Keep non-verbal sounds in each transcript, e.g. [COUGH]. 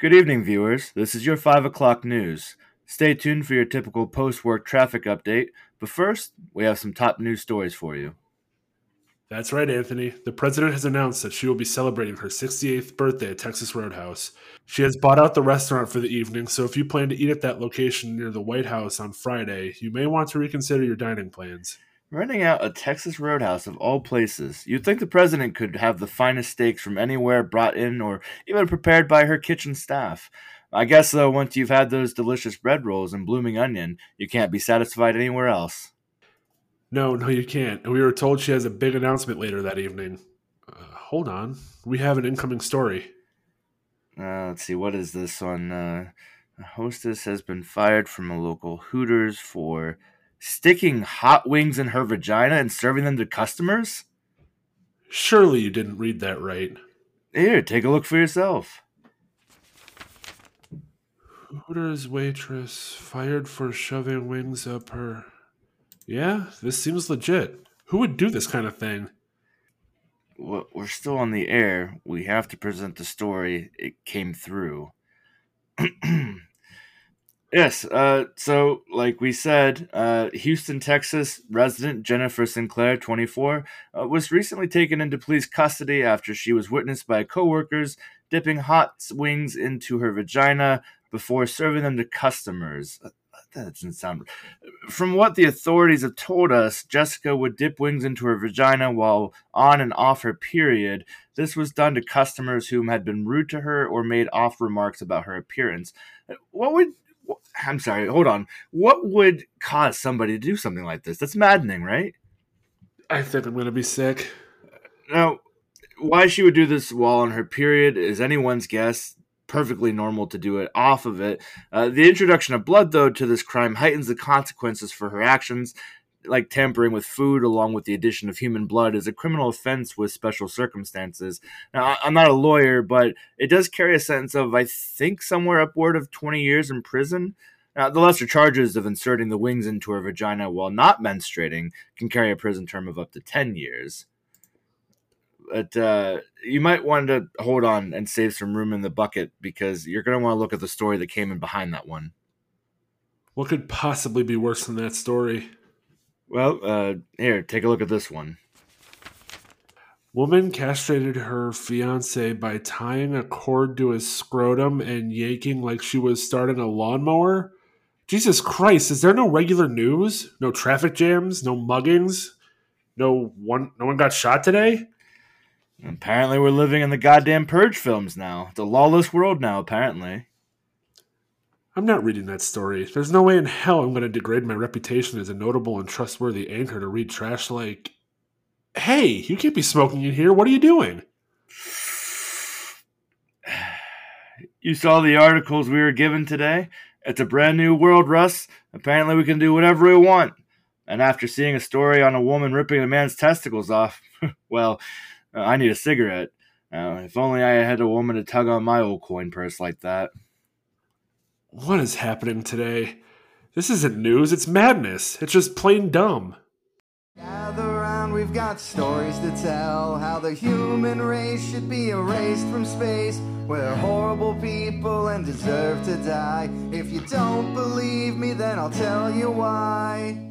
Good evening, viewers. This is your 5 o'clock news. Stay tuned for your typical post work traffic update, but first, we have some top news stories for you. That's right, Anthony. The president has announced that she will be celebrating her 68th birthday at Texas Roadhouse. She has bought out the restaurant for the evening, so if you plan to eat at that location near the White House on Friday, you may want to reconsider your dining plans. Renting out a Texas Roadhouse of all places, you'd think the president could have the finest steaks from anywhere brought in or even prepared by her kitchen staff. I guess, though, once you've had those delicious bread rolls and blooming onion, you can't be satisfied anywhere else. No, no, you can't. And we were told she has a big announcement later that evening. Uh, hold on. We have an incoming story. Uh, let's see, what is this one? Uh, a hostess has been fired from a local Hooters for sticking hot wings in her vagina and serving them to customers? Surely you didn't read that right. Here, take a look for yourself. Hooters waitress fired for shoving wings up her. Yeah, this seems legit. Who would do this kind of thing? Well, we're still on the air. We have to present the story. It came through. [CLEARS THROAT] yes, uh, so like we said, uh, Houston, Texas resident Jennifer Sinclair, 24, uh, was recently taken into police custody after she was witnessed by coworkers dipping hot wings into her vagina before serving them to customers. Uh, that doesn't sound. From what the authorities have told us, Jessica would dip wings into her vagina while on and off her period. This was done to customers whom had been rude to her or made off remarks about her appearance. What would. I'm sorry, hold on. What would cause somebody to do something like this? That's maddening, right? I think I'm going to be sick. Now, why she would do this while on her period is anyone's guess perfectly normal to do it off of it. Uh, the introduction of blood, though, to this crime heightens the consequences for her actions. Like tampering with food, along with the addition of human blood, is a criminal offense with special circumstances. Now, I'm not a lawyer, but it does carry a sentence of, I think, somewhere upward of 20 years in prison. Now, the lesser charges of inserting the wings into her vagina while not menstruating can carry a prison term of up to 10 years but uh, you might want to hold on and save some room in the bucket because you're going to want to look at the story that came in behind that one. What could possibly be worse than that story? Well, uh, here, take a look at this one. Woman castrated her fiance by tying a cord to his scrotum and yanking like she was starting a lawnmower. Jesus Christ, is there no regular news? No traffic jams? No muggings? No one no one got shot today? Apparently, we're living in the goddamn Purge films now. The lawless world now, apparently. I'm not reading that story. There's no way in hell I'm going to degrade my reputation as a notable and trustworthy anchor to read trash like, Hey, you can't be smoking in here. What are you doing? [SIGHS] You saw the articles we were given today? It's a brand new world, Russ. Apparently, we can do whatever we want. And after seeing a story on a woman ripping a man's testicles off, [LAUGHS] well, I need a cigarette. Uh, if only I had a woman to tug on my old coin purse like that. What is happening today? This isn't news, it's madness. It's just plain dumb. Gather round, we've got stories to tell. How the human race should be erased from space. We're horrible people and deserve to die. If you don't believe me, then I'll tell you why.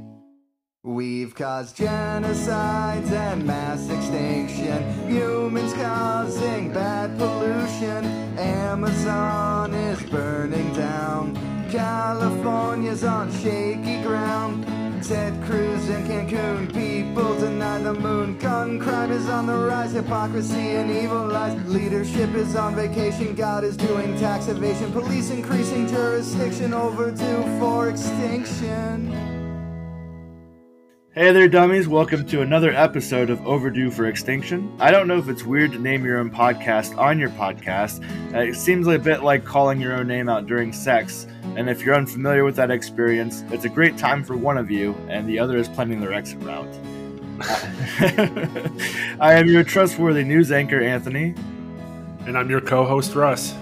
We've caused genocides and mass extinction, humans causing bad pollution. Amazon is burning down, California's on shaky ground. Ted Cruz in Cancun, people deny the moon. Gun crime is on the rise, hypocrisy and evil lies. Leadership is on vacation, God is doing tax evasion. Police increasing jurisdiction, overdue for extinction. Hey there, dummies. Welcome to another episode of Overdue for Extinction. I don't know if it's weird to name your own podcast on your podcast. Uh, it seems a bit like calling your own name out during sex. And if you're unfamiliar with that experience, it's a great time for one of you, and the other is planning their exit route. [LAUGHS] [LAUGHS] I am your trustworthy news anchor, Anthony. And I'm your co host, Russ.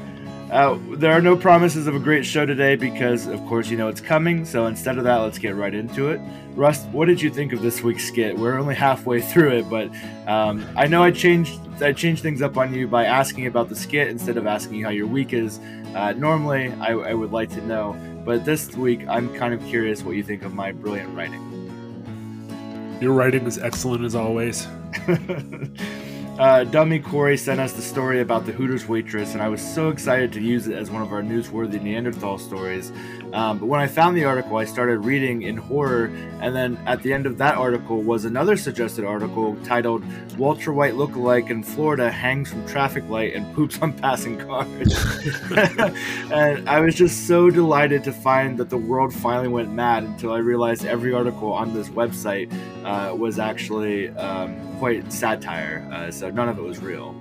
Uh, there are no promises of a great show today because, of course, you know it's coming. So instead of that, let's get right into it. Russ, what did you think of this week's skit? We're only halfway through it, but um, I know I changed I changed things up on you by asking about the skit instead of asking you how your week is. Uh, normally, I, I would like to know, but this week I'm kind of curious what you think of my brilliant writing. Your writing is excellent as always. [LAUGHS] Uh, Dummy Corey sent us the story about the Hooters waitress, and I was so excited to use it as one of our newsworthy Neanderthal stories. Um, but when I found the article, I started reading in horror, and then at the end of that article was another suggested article titled "Walter White lookalike in Florida hangs from traffic light and poops on passing cars." [LAUGHS] and I was just so delighted to find that the world finally went mad until I realized every article on this website uh, was actually um, quite satire. Uh, so none of it was real.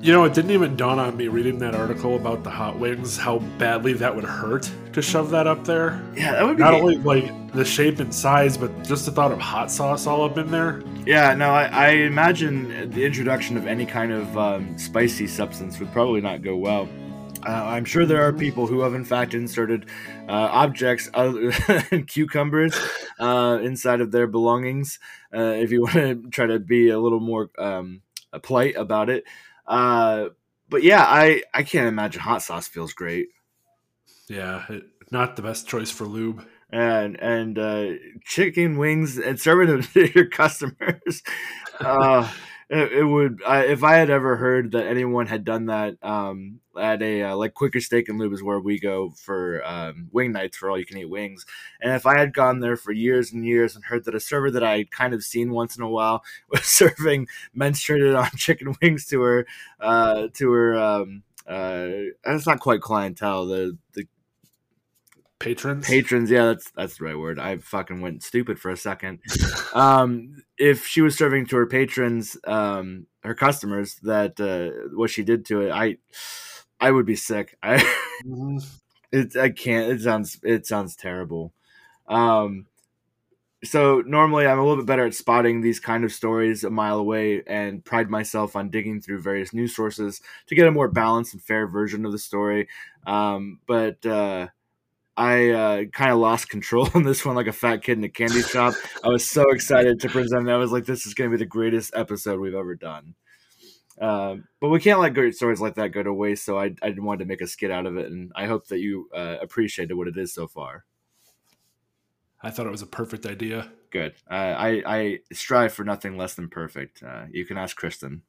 You know, it didn't even dawn on me reading that article about the hot wings how badly that would hurt to shove that up there. Yeah, that would be Not only like the shape and size, but just the thought of hot sauce all up in there. Yeah, no, I, I imagine the introduction of any kind of um, spicy substance would probably not go well. Uh, I'm sure there are people who have, in fact, inserted uh, objects other [LAUGHS] cucumbers uh, inside of their belongings. Uh, if you want to try to be a little more um, polite about it, uh, but yeah, I I can't imagine hot sauce feels great. Yeah, it, not the best choice for lube. and and uh, chicken wings and serving them [LAUGHS] to your customers. Uh, it, it would I, if I had ever heard that anyone had done that um, at a uh, like Quaker Steak and Lube is where we go for um, wing nights for all you can eat wings. And if I had gone there for years and years and heard that a server that I had kind of seen once in a while [LAUGHS] was serving menstruated on [LAUGHS] chicken wings to her uh, to her. Um, uh, that's not quite clientele. The the Patrons? patrons yeah that's that's the right word i fucking went stupid for a second um if she was serving to her patrons um her customers that uh what she did to it i i would be sick. [LAUGHS] I Mhm. it i can't it sounds it sounds terrible. Um so normally i'm a little bit better at spotting these kind of stories a mile away and pride myself on digging through various news sources to get a more balanced and fair version of the story. Um but uh I uh, kind of lost control [LAUGHS] on this one, like a fat kid in a candy shop. I was so excited to present. it. I was like, "This is going to be the greatest episode we've ever done." Um, but we can't let great stories like that go to waste. So I, I wanted to make a skit out of it, and I hope that you uh, appreciated what it is so far. I thought it was a perfect idea. Good. Uh, I I strive for nothing less than perfect. Uh, you can ask Kristen.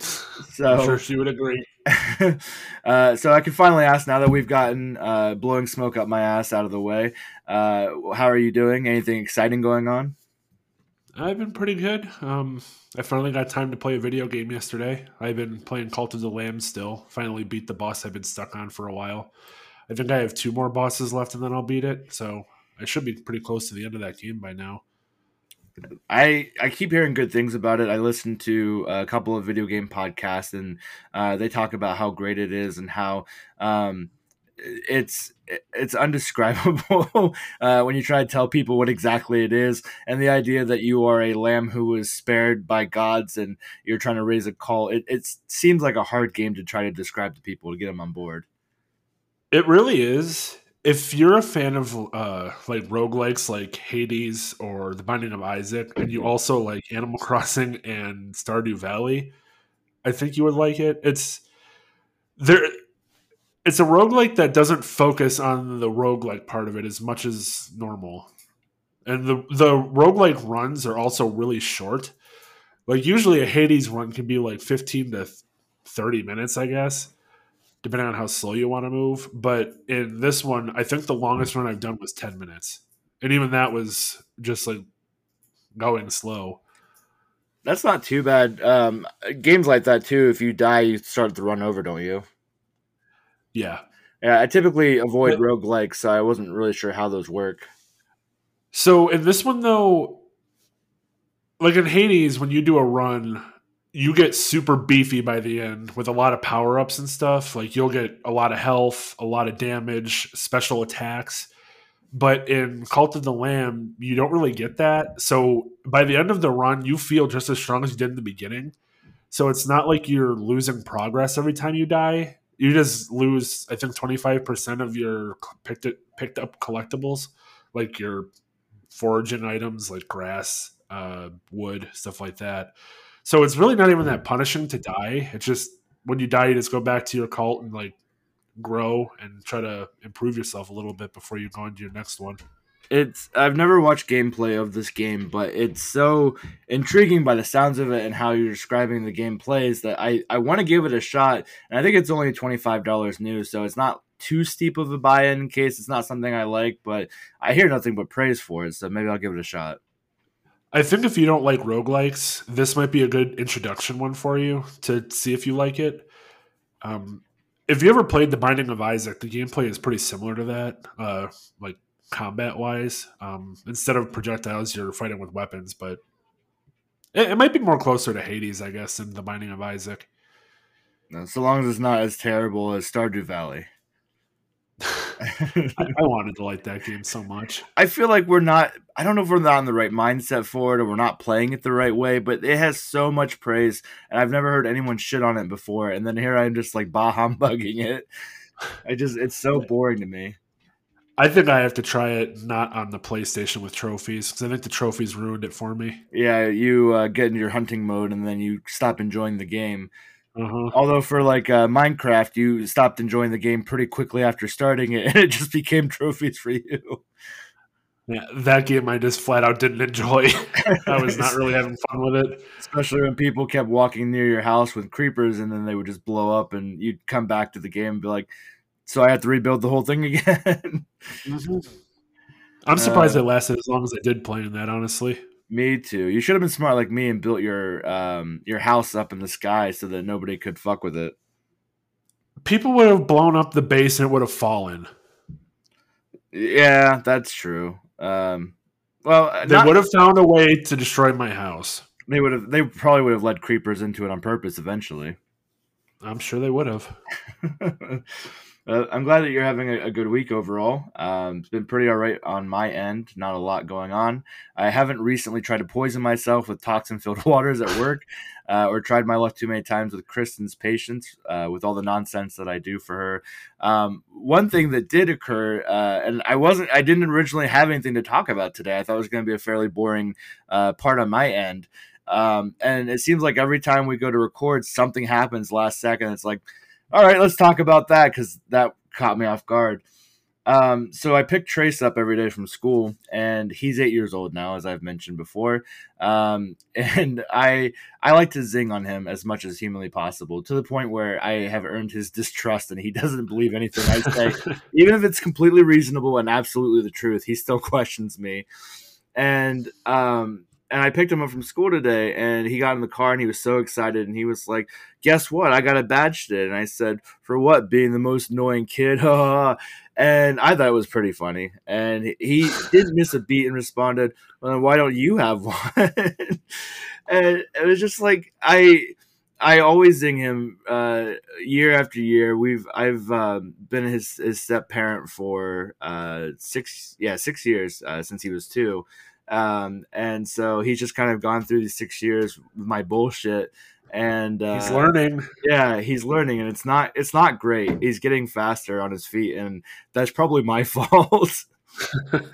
[LAUGHS] So I'm sure she would agree. [LAUGHS] uh, so I can finally ask now that we've gotten uh, blowing smoke up my ass out of the way. Uh, how are you doing? Anything exciting going on? I've been pretty good. Um, I finally got time to play a video game yesterday. I've been playing Cult of the Lamb still. Finally beat the boss I've been stuck on for a while. I think I have two more bosses left and then I'll beat it. So I should be pretty close to the end of that game by now. I I keep hearing good things about it. I listened to a couple of video game podcasts, and uh, they talk about how great it is and how um, it's it's undescribable [LAUGHS] uh, when you try to tell people what exactly it is, and the idea that you are a lamb who was spared by gods and you're trying to raise a call. It, it seems like a hard game to try to describe to people to get them on board. It really is. If you're a fan of uh, like roguelikes like Hades or The Binding of Isaac, and you also like Animal [LAUGHS] Crossing and Stardew Valley, I think you would like it. It's there it's a roguelike that doesn't focus on the roguelike part of it as much as normal. And the the roguelike runs are also really short. Like usually a Hades run can be like 15 to 30 minutes, I guess, depending on how slow you want to move. But in this one, I think the longest run I've done was 10 minutes. And even that was just like going slow. That's not too bad. Um, games like that too. If you die, you start the run over, don't you? Yeah. Yeah, I typically avoid But- roguelikes, so I wasn't really sure how those work. So in this one though, like in Hades, when you do a run, you get super beefy by the end with a lot of power ups and stuff. Like you'll get a lot of health, a lot of damage, special attacks. But in Cult of the Lamb, you don't really get that. So by the end of the run, you feel just as strong as you did in the beginning. So it's not like you're losing progress every time you die. you just lose I think 25% of your picked it, picked up collectibles like your foraging items like grass, uh, wood, stuff like that. So it's really not even that punishing to die. It's just when you die, you just go back to your cult and like grow and try to improve yourself a little bit before you go on to your next one. It's I've never watched gameplay of this game, but it's so intriguing by the sounds of it and how you're describing the game plays that I, I want to give it a shot. And I think it's only twenty five dollars new, so it's not too steep of a buy in case it's not something I like, but I hear nothing but praise for it, so maybe I'll give it a shot. I think if you don't like roguelikes, this might be a good introduction one for you to see if you like it. Um, if you ever played The Binding of Isaac, the gameplay is pretty similar to that, uh, like combat wise. Um, instead of projectiles, you're fighting with weapons, but it, it, might be more closer to Hades, I guess, than The Binding of Isaac. No, so long as it's not as terrible as Stardew Valley. [LAUGHS] I, I, [LAUGHS] wanted to like that game so much. I feel like we're not. I don't know if we're not in the right mindset for it, or we're not playing it the right way. But it has so much praise, and I've never heard anyone shit on it before. And then here I'm just like bah humbugging it. I just it's so [LAUGHS] boring to me. I think I have to try it not on the PlayStation with trophies because I think the trophies ruined it for me. Yeah, you uh, get into your hunting mode and then you stop enjoying the game. Uh-huh. Although for like uh, Minecraft, you stopped enjoying the game pretty quickly after starting it, [LAUGHS] and it just became trophies for you. Yeah, that game I just flat out didn't enjoy. [LAUGHS] I was not really [LAUGHS] having fun with it. Especially when people kept walking near your house with creepers, and then they would just blow up, and you'd come back to the game and be like, "So I have to rebuild the whole thing again." mm-hmm. I'm surprised uh, it lasted as long as I did playing that. Honestly, me too. You should have been smart like me and built your um your house up in the sky so that nobody could fuck with it. People would have blown up the base and it would have fallen. Yeah, that's true. Um well, they not, would have found a way to destroy my house. They would have they probably would have led creepers into it on purpose eventually. I'm sure they would have. [LAUGHS] Uh, I'm glad that you're having a, a good week overall. Um, it's been pretty all right on my end. Not a lot going on. I haven't recently tried to poison myself with toxin filled [LAUGHS] waters at work, uh, or tried my luck too many times with Kristen's patience uh, with all the nonsense that I do for her. Um, one thing that did occur, uh, and I wasn't, I didn't originally have anything to talk about today. I thought it was going to be a fairly boring uh, part on my end. Um, and it seems like every time we go to record, something happens last second. It's like, all right, let's talk about that because that caught me off guard. Um, so I pick Trace up every day from school, and he's eight years old now, as I've mentioned before. Um, [LAUGHS] and I I like to zing on him as much as humanly possible, to the point where I have earned his distrust, and he [LAUGHS] doesn't believe anything I say, [LAUGHS] even if it's completely reasonable and absolutely the truth. He still questions me, and um, and I picked him up from school today, and he got in the car and he was so excited, and he was like, "Guess what? I got a badge today." And I said, "For what? Being the most annoying kid?" [LAUGHS] and I thought it was pretty funny, and he didn't miss a beat and responded, "Well, why don't you have [LAUGHS] one?" and it was just like I. I always zing him uh, year after year. We've I've um, been his, his step parent for uh, six yeah six years uh, since he was two, um, and so he's just kind of gone through these six years with my bullshit. And uh, he's learning. Yeah, he's learning, and it's not it's not great. He's getting faster on his feet, and that's probably my [LAUGHS] fault. [LAUGHS]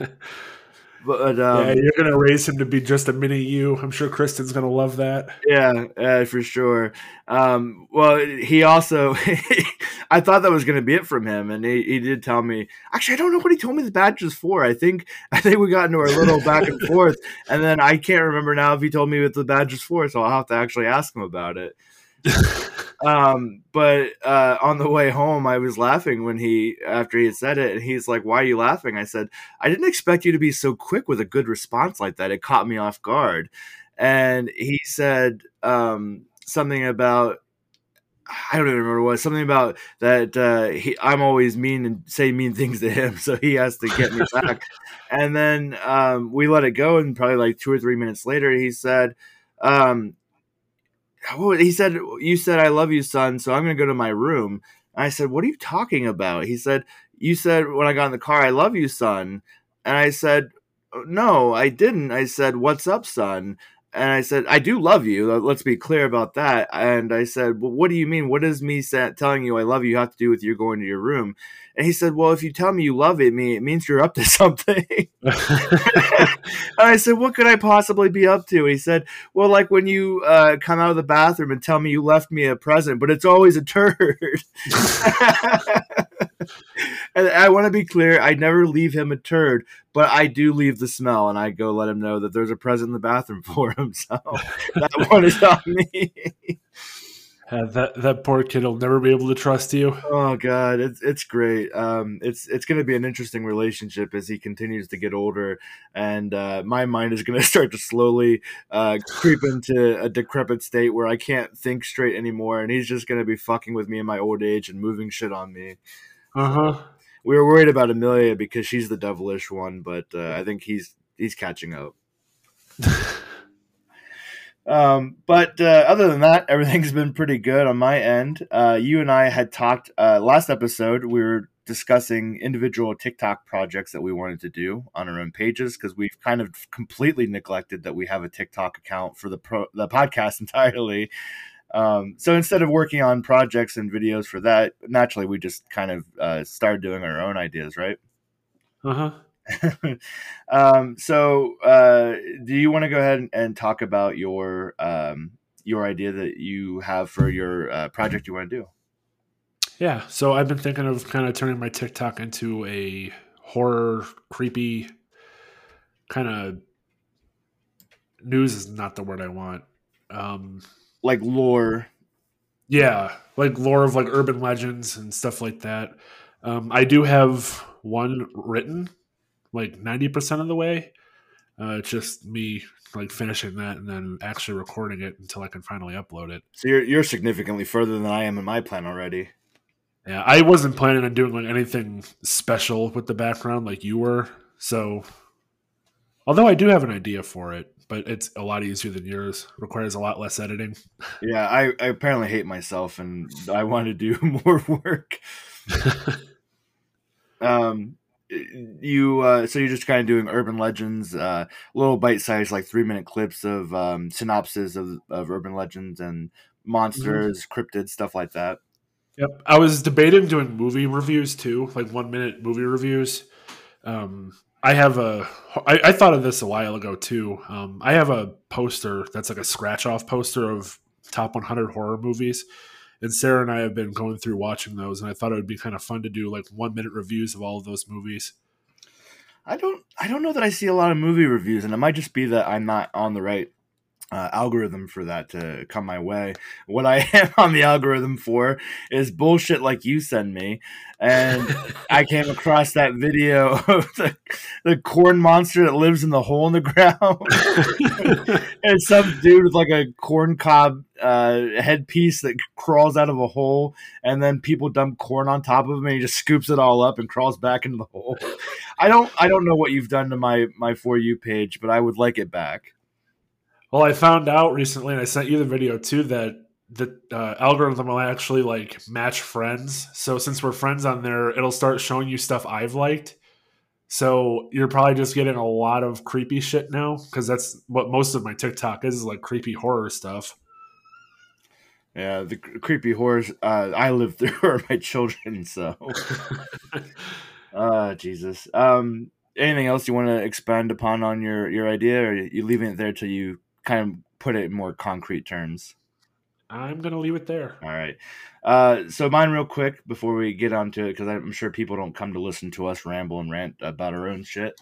But um, yeah, you're gonna raise him to be just a mini you. I'm sure Kristen's gonna love that. Yeah, uh, for sure. Um, well, he also, [LAUGHS] I thought that was gonna be it from him, and he, he did tell me. Actually, I don't know what he told me the badge was for. I think [LAUGHS] I think we got into a little back and forth, and then I can't remember now if he told me what the badge was for. So I'll have to actually ask him about it. [LAUGHS] um, but uh, on the way home, I was laughing when he after he had said it, and he's like, "Why are you laughing?" I said, "I didn't expect you to be so quick with a good response like that. It caught me off guard." And he said um, something about I don't even remember what something about that. Uh, he, I'm always mean and say mean things to him, so he has to get me [LAUGHS] back. and then um, we let it go, and probably like two or three minutes later, he said, um, he said, You said, I love you, son. So I'm going to go to my room. And I said, What are you talking about? He said, You said when I got in the car, I love you, son. And I said, No, I didn't. I said, What's up, son? and I said, I do love you. Let's be clear about that. And I said, Well, what do you mean? What does me telling you I love you have to do with you going to your room? And he said, Well, if you tell me you love it, me, it means you're up to [LAUGHS] something. [LAUGHS] and I said, What could I possibly be up to? And he said, Well, like when you uh, come out of the bathroom and tell me you left me a present, but it's always a turd. [LAUGHS] and I want to be clear, I never leave him a turd, but I do leave the smell and I go let him know that there's a present in the bathroom for him. So that one is on me. Uh, that that poor kid will never be able to trust you. Oh god, it's it's great. Um, it's it's going to be an interesting relationship as he continues to get older, and uh, my mind is going [LAUGHS] to start to slowly uh, creep into a decrepit state where I can't think straight anymore, and he's just going to be fucking with me in my old age and moving shit on me. Uh huh. We were worried about Amelia because she's the devilish one, but uh, I think he's he's catching up. [LAUGHS] Um, but uh, other than that, everything's been pretty good on my end. Uh, you and I had talked uh, last episode. We were discussing individual TikTok projects that we wanted to do on our own pages because we've kind of completely neglected that we have a TikTok account for the pro- the podcast [LAUGHS] entirely. Um, so instead of working on projects and videos for that, naturally we just kind of uh, started doing our own ideas, right? Uh huh. [LAUGHS] um, so, uh, do you want to go ahead and, and talk about your um, your idea that you have for your uh, project you want to do? Yeah. So I've been thinking of kind of turning my TikTok into a horror, creepy kind of news is not the word I want. Um, Like lore. yeah, like lore of like urban legends and stuff like that. Um, I do have one written, like ninety percent of the way. Uh, it's just me like finishing that and then actually recording it until I can finally upload it. So you're you're significantly further than I am in my plan already. Yeah, I wasn't planning on doing like anything special with the background like you were. So, although I do have an idea for it, but it's a lot easier than yours. Requires a lot less editing. [LAUGHS] Yeah, I, I apparently hate myself, and I want to do [LAUGHS] more work. [LAUGHS] um, you uh, so you're just kind of doing urban legends, uh, little bite-sized like three-minute clips of um, synopses of of urban legends and monsters, cryptid stuff like that. Yep. I was debating doing movie reviews too, like one minute movie reviews. Um, I have a. I, I thought of this a while ago too. Um, I have a poster that's like a scratch off poster of top 100 horror movies, and Sarah and I have been going through watching those, and I thought it would be kind of fun to do like one minute reviews of all of those movies. I don't I don't know that I see a lot of movie reviews, and it might just be that I'm not on the right uh, algorithm for that to come my way. What I [LAUGHS] am on the algorithm for is bullshit like you send me, and I came across that video [LAUGHS] of the, the corn monster that lives in the hole in the ground, [LAUGHS] and some dude with like a corn cob uh, headpiece that crawls out of a hole, and then people dump corn on top of him, and he just scoops it all up and crawls back into the hole. I don't I don't know what you've done to my my for you page, but I would like it back. Well, I found out recently, and I sent you the video too, that the uh, algorithm will actually like match friends. So since we're friends on there, it'll start showing you stuff I've liked. So you're probably just getting a lot of creepy shit now because that's what most of my TikTok is, is like creepy horror stuff. Yeah, the cr- creepy horrors uh, I live [LAUGHS] through are my children. So, uh, [LAUGHS] Jesus. Um, anything else you want to expand upon on your your idea, or you leaving it there till you kind of put it in more concrete terms? I'm gonna leave it there. All right. Uh, so mine, real quick, before we get onto it, because I'm sure people don't come to listen to us ramble and rant about our own shit.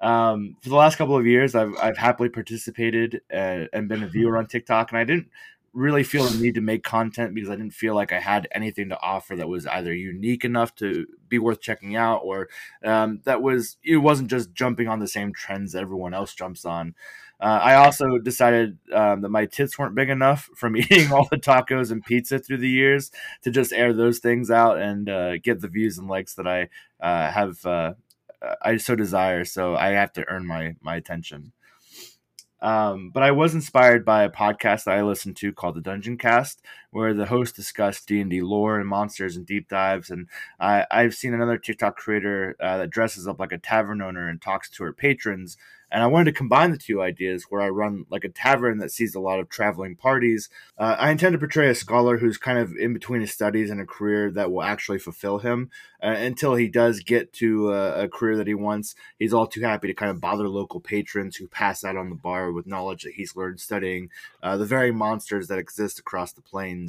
Um, for the last couple of years, I've I've happily participated uh, and been a [LAUGHS] viewer on TikTok, and I didn't really feel the need to make content because I didn't feel like I had anything to offer that was either unique enough to be worth checking out, or um, that was it wasn't just jumping on the same trends everyone else jumps on. Uh, I also decided um, that my tits weren't big enough from [LAUGHS] eating all the tacos and pizza through the years to just air those things out and uh, get the views and likes that I uh, have. Uh, I so desire, so I have to earn my my attention. Um, but I was inspired by a podcast that I listened to called the Dungeon Cast, where the hosts discuss D and D lore and monsters and deep dives. And I, I've seen another TikTok creator uh, that dresses up like a tavern owner and talks to her patrons and I wanted to combine the two ideas where I run like a tavern that sees a lot of traveling parties. Uh, I intend to portray a scholar who's kind of in between his studies and a career that will actually fulfill him uh, until he does get to a, a, career that he wants. He's all too happy to kind of bother local patrons who pass out on the bar with knowledge that he's learned studying uh, the very monsters that exist across the plains.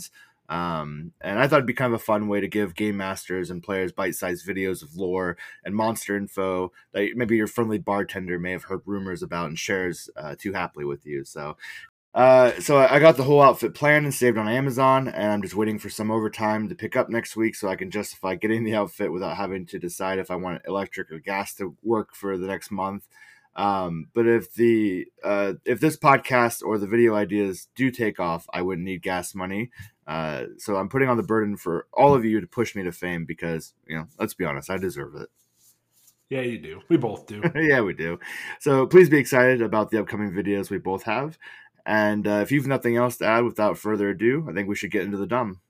Um, and I thought it'd be kind of a fun way to give game masters and players bite-sized videos of lore and monster info that maybe your friendly bartender may have heard rumors about and shares uh, too happily with you. So, uh, so I got the whole outfit planned and saved on Amazon, and I'm just waiting for some overtime to pick up next week so I can justify getting the outfit without having to decide if I want electric or gas to work for the next month. Um, but if the uh, if this podcast or the video ideas do take off, I wouldn't need gas money. Uh, so I'm putting on the burden for all of you to push me to fame because you know, let's be honest, I deserve it. Yeah, you do. We both do. [LAUGHS] yeah, we do. So please be excited about the upcoming videos we both have. And uh, if you've nothing else to add, without further ado, I think we should get into the dumb.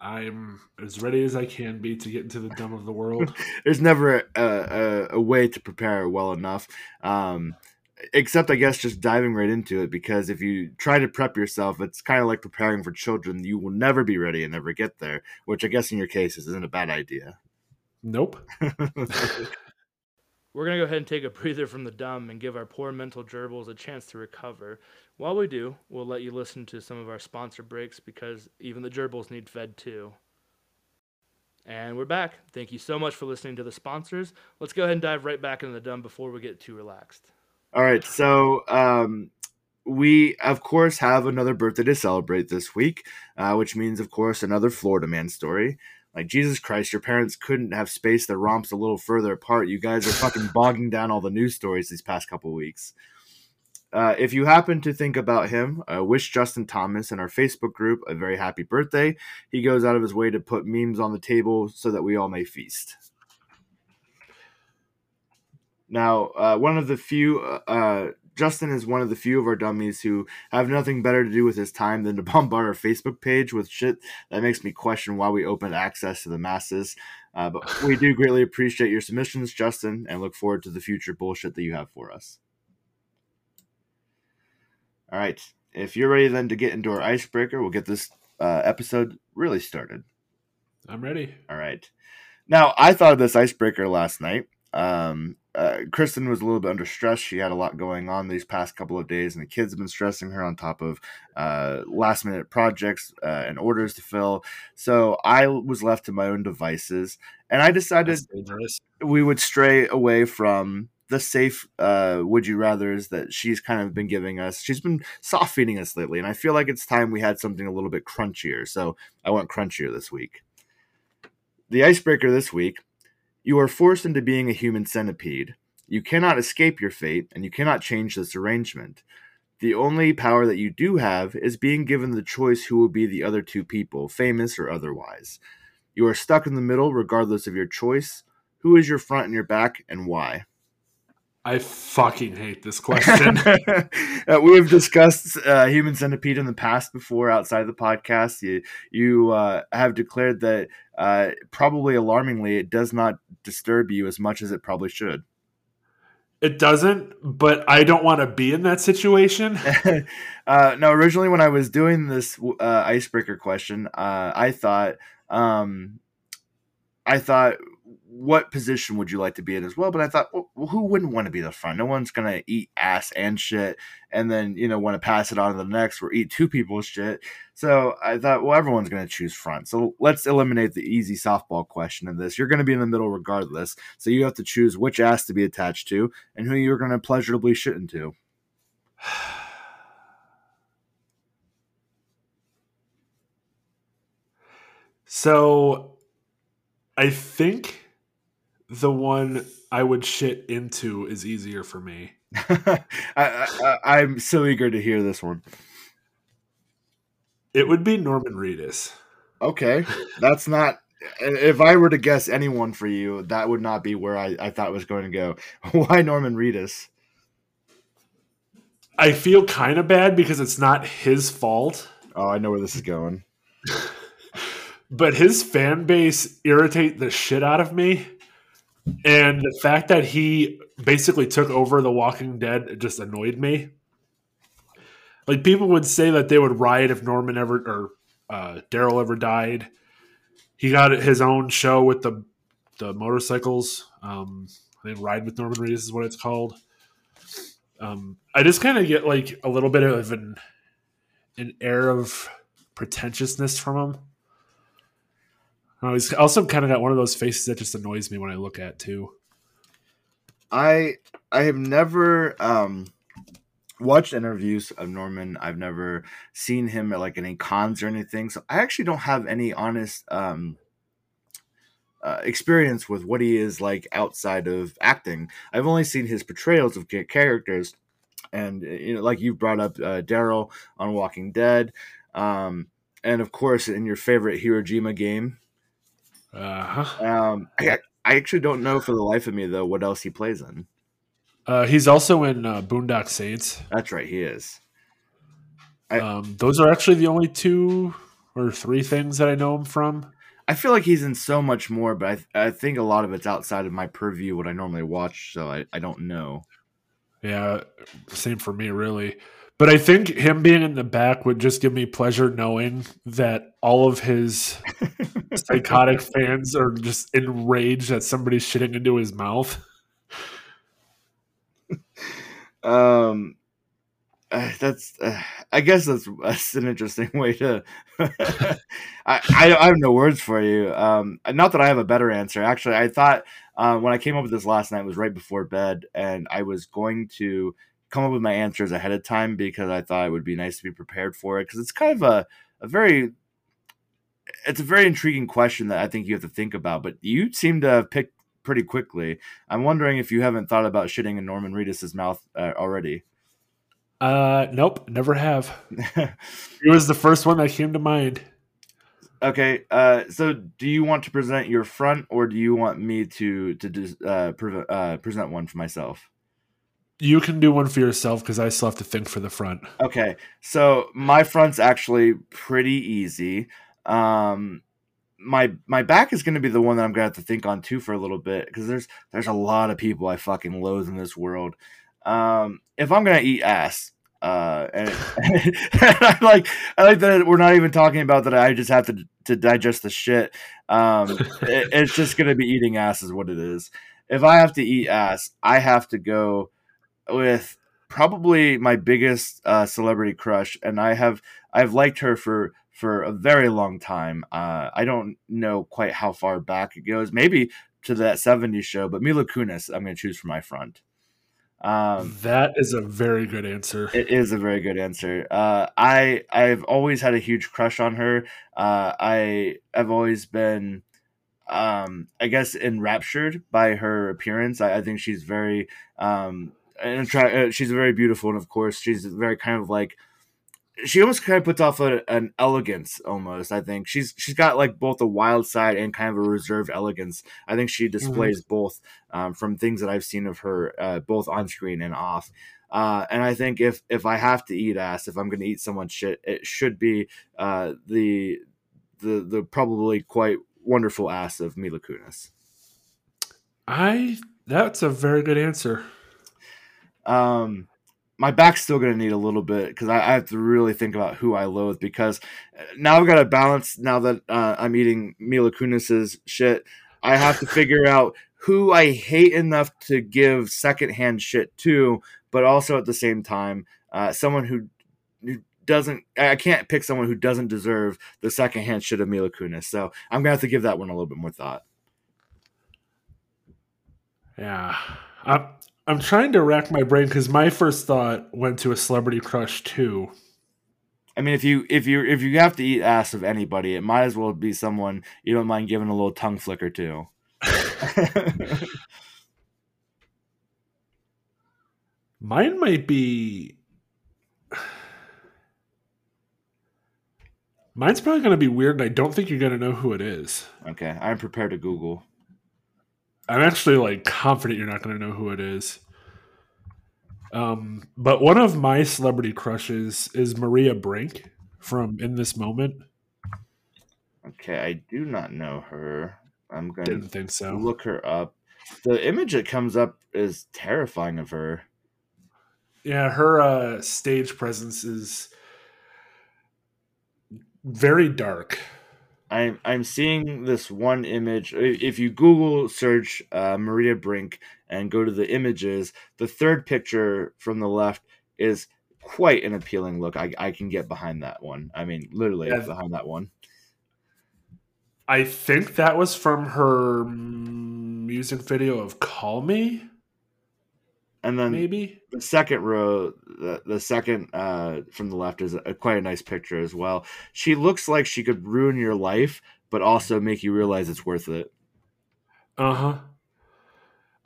I'm as ready as I can be to get into the dumb of the world. [LAUGHS] There's never a, a, a, way to prepare well enough. Um, except I guess just diving right into it because if you try to prep yourself, it's kind of like preparing for children. You will never be ready and never get there, which I guess in your case isn't a bad idea. Nope. [LAUGHS] We're going to go ahead and take a [LAUGHS] breather from the dumb and give our poor mental gerbils a chance to recover. While we do, we'll let you listen to some of our sponsor breaks because even the gerbils need fed too. And we're back. Thank you so much for listening to the sponsors. Let's go ahead and dive right back into the dumb before we get too relaxed. All right. So, um, we, of course, have another birthday to celebrate this week, uh, which means, of course, another Florida man story. Like, Jesus Christ, your parents couldn't have spaced their romps a little further apart. You guys are fucking [LAUGHS] bogging down all the news stories these past couple weeks. Uh, if you happen to think about him, uh, wish Justin Thomas in our Facebook group a very happy birthday. He goes out of his way to put memes on the table so that we all may feast. Now, uh, one of the few, uh, uh, Justin is one of the few of our dummies who have nothing better to do with his time than to [LAUGHS] bombard our Facebook page with shit that makes me question why we opened access to the masses. Uh, but [LAUGHS] we do greatly appreciate your submissions, Justin, and look forward to the future bullshit that you have for us. All right. If you're ready then to get into our icebreaker, we'll get this uh, episode really started. I'm ready. All right. Now, I thought of this icebreaker last night. Um, uh, Kristen was a little bit under stress. She had a lot going on these past couple of days, and the kids have been stressing her on top of uh, last minute projects uh, and orders to fill. So I was left to my own devices, and I decided we would stray away from the safe uh, would you rather's that she's kind of been giving us. She's been soft feeding us lately, and I feel like it's time we had something a little bit crunchier. So I went crunchier this week. The icebreaker this week you are forced into being a human centipede. You cannot escape your fate, and you cannot change this arrangement. The only power that you do have is being given the choice who will be the other two people, famous or otherwise. You are stuck in the middle regardless of your choice. Who is your front and your back, and why? I fucking hate this question. [LAUGHS] uh, we have discussed uh, Human Centipede in the past before outside the podcast. You, you uh, have declared that uh, probably alarmingly, it does not disturb you as much as it probably should. It doesn't, but I don't want to be in that situation. [LAUGHS] uh, now, originally, when I was doing this uh, icebreaker question, uh, I thought, um, I thought what position would you like to be in as well? But I thought, well, who wouldn't want to be the front? No one's gonna eat ass and shit, and then you know want to pass it on to the next or eat two people's shit. So I thought, well, everyone's gonna choose front. So let's eliminate the easy softball question in this. You're gonna be in the middle regardless, so you have to choose which ass to be attached to and who you're gonna pleasurably shit into. [SIGHS] So I think the one I would shit into is easier for me. [LAUGHS] I, am so eager to hear this one. It would be Norman Reedus. Okay, that's not. If I were to guess anyone for you, that would not be where I, I thought was going to go. [LAUGHS] Why Norman Reedus? I feel kind of bad because it's not his fault. Oh, I know where this is going. [LAUGHS] but his fan base irritate the shit out of me. And the fact that he basically took over The Walking Dead just annoyed me. Like people would say that they would riot if Norman ever or uh, Daryl ever died. He got his own show with the the motorcycles. Um, I think Ride with Norman Reedus is what it's called. Um, I just kind of get like a little bit of an an air of pretentiousness from him. Oh, he's also kind of got one of those faces that just annoys me when I look at too. I I have never um watched interviews of Norman. I've never seen him at like any cons or anything. So I actually don't have any honest um uh, experience with what he is like outside of acting. I've only seen his portrayals of characters, and you know, like you brought up uh, Daryl on Walking Dead, um, and of course in your favorite Kojima game. Uh-huh. Um, I, I actually don't know for the life of me though what else he plays in. Uh, he's also in uh, Boondock Saints. That's right, he is. I- um, those are actually the only two or three things that I know him from. I feel like he's in so much more, but I, I think a lot of it's outside of my purview, what I normally watch, so I, I don't know. Yeah, same for me, really. But I think him being in the back would just give me pleasure knowing that all of his [LAUGHS] psychotic fans are just enraged that somebody's shitting into his mouth. Um, uh, that's uh, I guess that's, that's an interesting [LAUGHS] way to. I, I I have no words for you. Um, not that I have a better answer. Actually, I thought uh, when I came up with this last night it was right before bed, and I was going to come up with my answers ahead of time because I thought it would be nice to be prepared for it because it's kind of a a very it's a very intriguing question that I think you have to think about. But you seem to have picked pretty quickly. I'm wondering if you haven't thought about shitting in Norman Reedus's mouth uh, already. Uh, nope, never have. [LAUGHS] It was the first one that came to mind. okay, uh, so do you want to present your front, or do you want me to to uh, pre- uh, present one for myself? You can do one for yourself because I still have to think for the front. Okay, so my front's actually pretty easy. Um, my my back is going to be the one that I'm going to have to think on too for a little bit because there's there's a lot of people I fucking loathe in this world. Um, if I'm going to eat ass, uh, and, [LAUGHS] and I like I like that we're not even talking about that. I just have to to digest the shit. Um, it, it's just to be eating ass is what it is. If I have to eat ass, I have to go with probably my biggest uh, celebrity crush, and I have I've liked her for for a very long time. Uh, I don't know quite how far back it goes, maybe to that '70s show, but Mila Kunis, I'm going to choose for my front. Um, That is a very good answer. it is a very good answer. Uh, I I've always had a huge crush on her. Uh, I have always been, um, I guess, enraptured by her appearance. I, I think she's very, um, and attra- uh, she's very beautiful, and of course, she's very kind of like. She almost kind of puts off a, an elegance, almost. I think she's she's got like both a wild side and kind of a reserved elegance. I think she displays both um, from things that I've seen of her, uh, both on screen and off. Uh, and I think if if I have to eat ass, if I'm going to eat someone's shit, it should be uh, the the the probably quite wonderful ass of Mila Kunis. I that's a very good answer. Um, my back's still going to need a little bit because I, I have to really think about who I loathe because uh, now I've got to balance. Now that uh, I'm eating Mila Kunis's shit, I have to figure out who I hate enough to give secondhand shit to, but also at the same time, uh, someone who, who doesn't. I can't pick someone who doesn't deserve the secondhand shit of Mila Kunis. So I'm gonna have to give that one a little bit more thought. Yeah. I'm I'm trying to rack my brain because my first thought went to a celebrity crush too. I mean, if you if you if you have to eat ass of anybody, it might as well be someone you don't mind giving a little tongue flicker to. [LAUGHS] Mine might be. [SIGHS] Mine's probably going to be weird, and I don't think you're going to know who it is. okay, I'm prepared to Google. I'm actually like confident you're not going to know who it is. Um, but one of my celebrity crushes is Maria Brink from In This Moment. Okay, I do not know her. I'm going Didn't to think so. look her up. The image that comes up is terrifying of her. Yeah, her uh, stage presence is very dark. I'm I'm seeing this one image. If you Google search uh, Maria Brink and go to the images, the third picture from the left is quite an appealing look. I, I can get behind that one. I mean, literally Yeah. behind that one. I think that was from her music video of "Call Me," And then maybe. the second row, the, the second uh, from the left is a, quite a nice picture as well. She looks like she could ruin your life, but also make you realize it's worth it. Uh huh.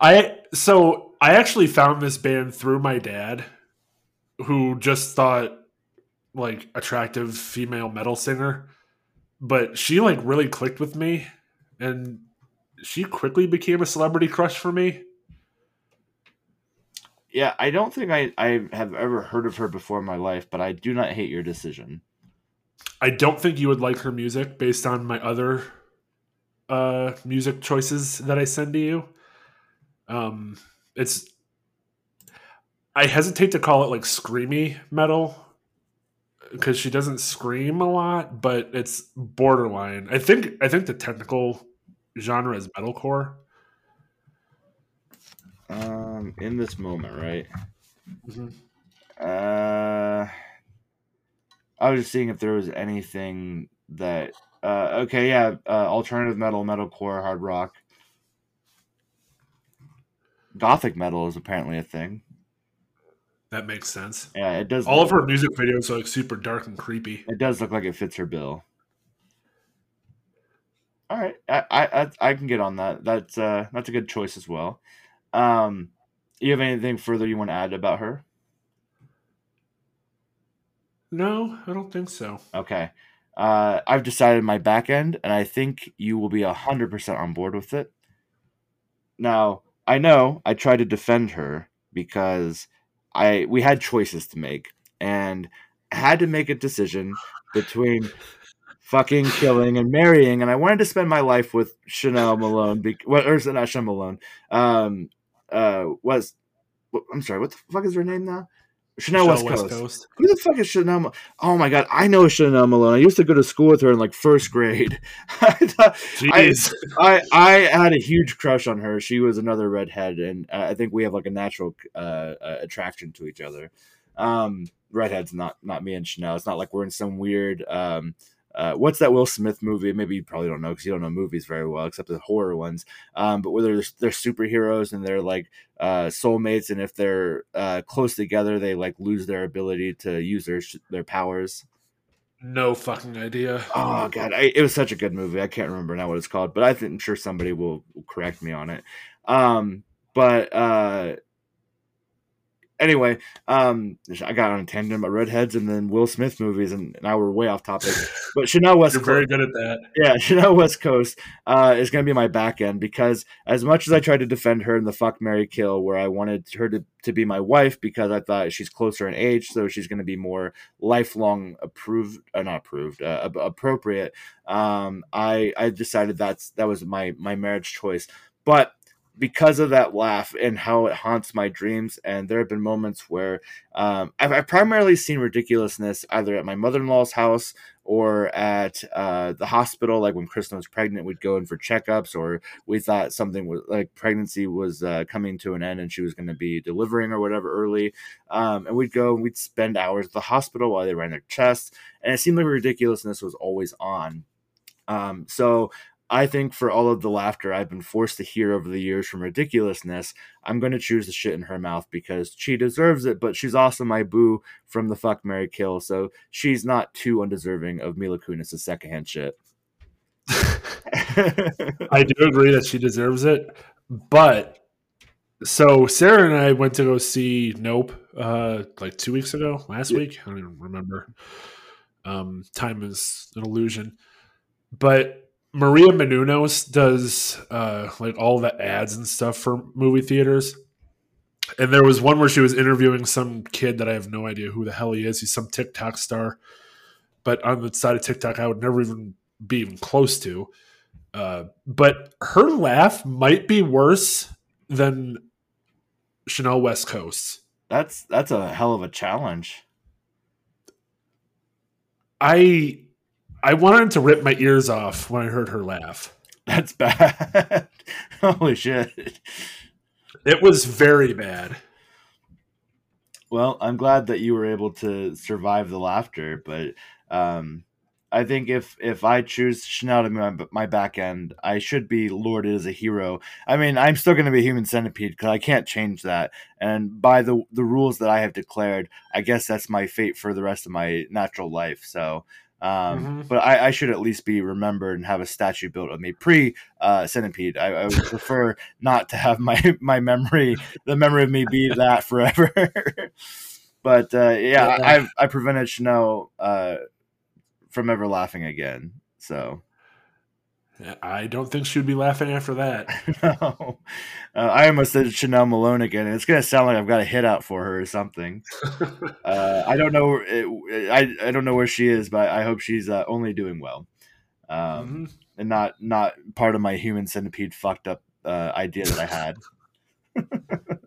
I so I actually found this band through my dad, who just thought like attractive female metal singer, but she like really clicked with me, and she quickly became a celebrity crush for me. Yeah, I don't think I, I have ever heard of her before in my life, but I do not hate your decision. I don't think you would like her music based on my other uh music choices that I send to you. Um it's I hesitate to call it like screamy metal because she doesn't scream a lot, but it's borderline. I think I think the technical genre is metalcore. Um, in this moment, right? Mhm. Uh, I was just seeing if there was anything that. Uh, okay, yeah, uh, alternative metal, metalcore, hard rock, gothic metal is apparently a thing. That makes sense. Yeah, it does. All of her music videos are like super dark and creepy. It does look like it fits her bill. All right, I I I, I can get on that. That's uh that's a good choice as well. Um, you have anything further you want to add about her? No, I don't think so. Okay. Uh, I've decided my back end, and I think you will be 100% on board with it. Now, I know I tried to defend her because I we had choices to make, and I had to make a decision between fucking killing and marrying, and I wanted to spend my life with Chanel Malone, be, well, or not Chanel Malone, um, uh, was, I'm sorry, what the fuck is her name now? Chanel, Michelle West, Coast. Who the fuck is Chanel? Oh my god, I know Chanel Malone. I used to go to school with her in like first grade. [LAUGHS] I. I I had a huge crush on her. She was another redhead, and uh, I think we have like a natural uh, uh, attraction to each other. Um, redheads, not not me and Chanel. It's not like we're in some weird. Um, uh, what's that Will Smith movie? Maybe you probably don't know because you don't know movies very well, except the horror ones. Um, but where they're, they're superheroes and they're like uh, soulmates, and if they're uh, close together, they like lose their ability to use their their powers. no fucking idea. Oh god, I, it was such a good movie. I can't remember now what it's called, but I think I'm sure somebody will, will correct me on it. Um, but uh, anyway, um, I got on a tangent about redheads and then Will Smith movies, and now we're way off topic. [LAUGHS] But Chanel West, You're very good at that. yeah, [LAUGHS] Chanel West Coast uh, is going to be my back end because as much as I tried to defend her in the fuck Mary Kill, where I wanted her to, to be my wife because I thought she's closer in age, so she's going to be more lifelong approved, uh, not approved, uh, ap- appropriate. Um, I I decided that's that was my my marriage choice, but because of that laugh and how it haunts my dreams. And there have been moments where um, I've, I've primarily seen ridiculousness either at my mother in law's house or at uh, the hospital. Like when Kristen was pregnant, we'd go in for checkups, or we thought something was like pregnancy was uh, coming to an end and she was going to be delivering or whatever early. Um, and we'd go and we'd spend hours at the hospital while they ran their chests. And it seemed like ridiculousness was always on. Um, so I think for all of the laughter I've been forced to hear over the years from ridiculousness, I'm going to choose the shit in her mouth because she deserves it, but she's also my boo from the fuck Mary Kill, so she's not too undeserving of Mila Kunis' secondhand shit. [LAUGHS] I do agree that she deserves it, but so Sarah and I went to go see Nope uh, like two weeks ago, last Yeah. week. I don't even remember. Um, time is an illusion, but Maria Menounos does uh, like all the ads and stuff for movie theaters. And there was one where she was interviewing some kid that I have no idea who the hell he is. He's some TikTok star. But on the side of TikTok, I would never even be even close to. Uh, but her laugh might be worse than Chanel West Coast. That's that's a hell of a challenge. I I wanted to rip my ears off when I heard her laugh. That's bad. [LAUGHS] Holy shit. It was very bad. Well, I'm glad that you were able to survive the laughter, but um, I think if if I choose Chanel to be my, my back end, I should be lauded as a hero. I mean, I'm still going to be a human centipede because I can't change that. And by the the rules that I have declared, I guess that's my fate for the rest of my natural life. So, um, Mm-hmm. but I, I should at least be remembered and have a statue built of me pre uh, centipede. I, I would [LAUGHS] prefer not to have my [LAUGHS] my memory, the memory of me, be that forever. [LAUGHS] but uh, yeah, Yeah. I've I prevented Chanel. Uh, from ever laughing again. So I don't think she would be laughing after that. [LAUGHS] no, uh, I almost said Chanel Malone again, and it's gonna sound like I've got a hit out for her or something. [LAUGHS] Uh, I don't know. It, I I don't know where she is, but I hope she's uh, only doing well, um, Mhm. and not not part of my human centipede fucked up uh, idea that I had. [LAUGHS]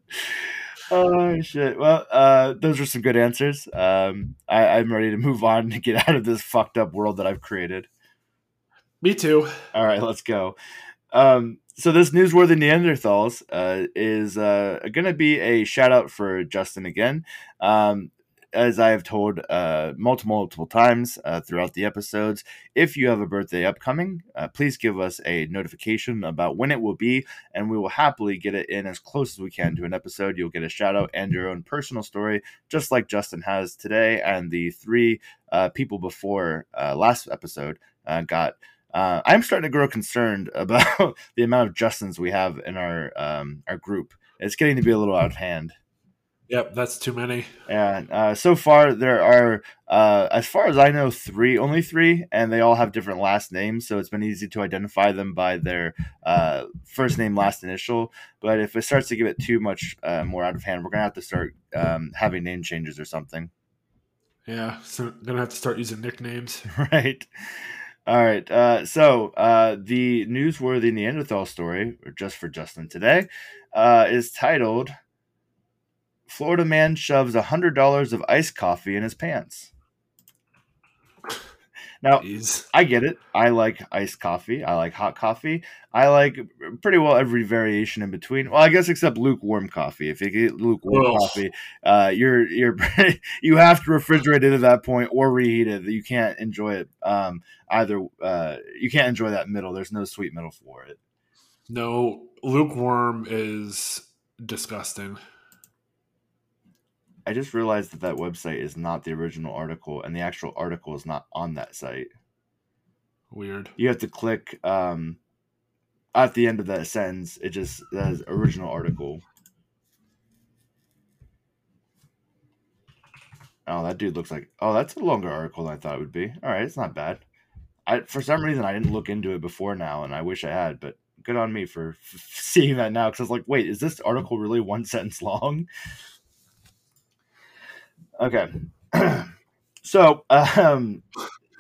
oh shit! Well, uh, those are some good answers. Um, I, I'm ready to move on to get out of this fucked up world that I've created. Me too. All right, let's go. Um, so this newsworthy Neanderthals uh, is uh, going to be a shout out for Justin again. Um, as I have told uh, multiple multiple times uh, throughout the episodes, if you have a birthday upcoming, uh, please give us a notification about when it will be, and we will happily get it in as close as we can to an episode. You'll get a shout out and your own personal story, just like Justin has today, and the three uh, people before uh, last episode uh, got uh, I'm starting to grow concerned [LAUGHS] about the amount of Justins we have in our um, our group. It's getting to be a little out of hand. Yep, that's too many. And uh, so far, there are, uh, as far as I know, three, only three, and they all have different last names. So it's been easy to identify them by their uh, first name, last initial. But if it starts to give it too much uh, more out of hand, we're gonna have to start um, having name changes or something. Yeah, so I'm gonna have to start using nicknames. [LAUGHS] right. All right. Uh, so uh, the newsworthy Neanderthal story, or just for Justin today, uh, is titled "Florida Man shoves hundred dollars of iced coffee in his pants." Now, Jeez. I get it. I like iced coffee. I like hot coffee. I like pretty well every variation in between. Well, I guess except lukewarm coffee. If you get lukewarm Ugh. coffee, uh, you're you're [LAUGHS] you have to refrigerate it at that point or reheat it. You can't enjoy it um, either. Uh, you can't enjoy that middle. There's no sweet middle for it. No, lukewarm is disgusting. I just realized that that website is not the original article, and the actual article is not on that site. Weird. You have to click um, at the end of that sentence. It just says original article. Oh, that dude looks like. Oh, that's a longer article than I thought it would be. All right, it's not bad. I for some reason I didn't look into it before now, and I wish I had. But good on me for f- [LAUGHS] seeing that now because I was like, wait, is this article really one sentence long? Okay, [CLEARS THROAT] so um,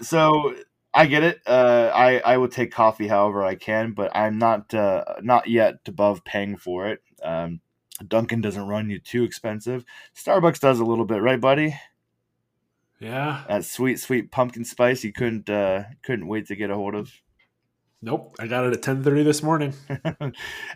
so I get it. Uh, I I will take coffee however I can, but I'm not uh, not yet above paying for it. Um, Dunkin' doesn't run you too expensive. Starbucks does a little bit, right, buddy? Yeah. That sweet, sweet pumpkin spice you couldn't uh, couldn't wait to get a hold of. Nope. I got it at ten thirty this morning. [LAUGHS]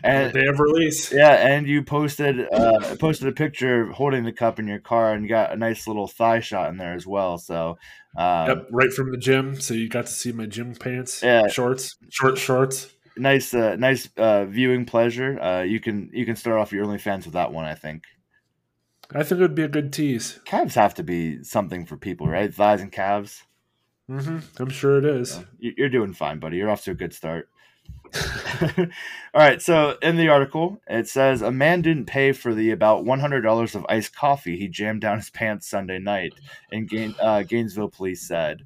and Day of release. yeah, and you posted uh, posted a picture holding the cup in your car, and you got a nice little thigh shot in there as well. So, um, Yep, right from the gym. So you got to see my gym pants. Yeah. Shorts. Short shorts. nice, uh, nice uh, viewing pleasure. Uh, you can you can start off your OnlyFans with that one. I think I think it would be a good tease. calves have to be something for people, right? Thighs and calves. Hmm I'm sure it is. You- You're doing fine, buddy. You're off to a good start. [LAUGHS] All right. So in the article, it says a man didn't pay for the about $100 of iced coffee he jammed down his pants Sunday night, and Gain, uh, Gainesville police said.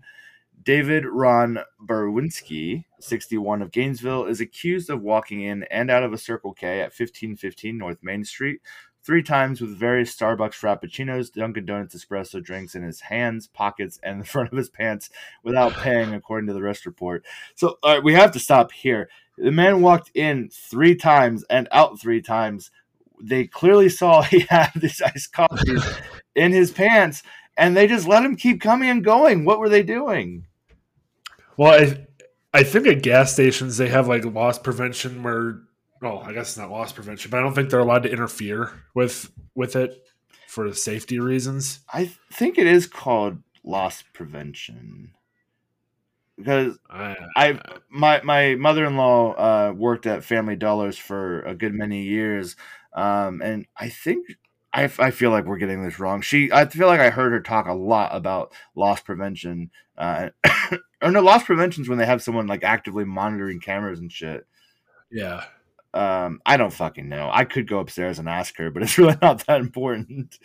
David Ron Berwinski, 61 of Gainesville, is accused of walking in and out of a Circle K at 1515 North Main Street three times with various Starbucks Frappuccinos, Dunkin' Donuts espresso drinks in his hands, pockets, and [LAUGHS] the front of his pants without [SIGHS] paying, according to the rest report. So right, we have to stop here. The man walked in three times and out three times. They clearly saw [LAUGHS] he had these iced coffees [LAUGHS] in his pants, and they just let him keep coming and going. What were they doing? Well, I, I think at gas stations they have like loss prevention where, well, I guess it's not loss prevention, but I don't think they're allowed to interfere with with it for safety reasons. I think it is called loss prevention because I, I my my mother in law uh, worked at Family Dollars for a good many years, um, and I think I, I feel like we're getting this wrong. She I feel like I heard her talk a lot about loss prevention. Uh, [COUGHS] or no, loss prevention is when they have someone like actively monitoring cameras and shit. yeah. Um, I don't fucking know. I could go upstairs and ask her, but it's [LAUGHS] really not that important.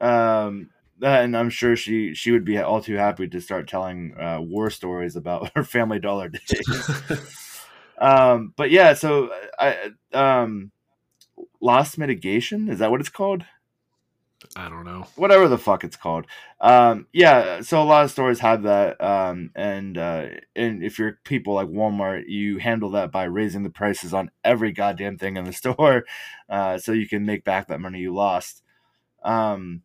Um, and I'm sure she she would be all too happy to start telling uh, war stories about [LAUGHS] her family dollar days. [LAUGHS] um, but yeah, so I um, loss mitigation is that what it's called? I don't know. whatever the fuck it's called. Um, yeah, so a lot of stores have that, um, and uh, and if you're people like Walmart, you handle that by raising the prices on every goddamn thing in the [LAUGHS] store, uh, so you can make back that money you lost. Um,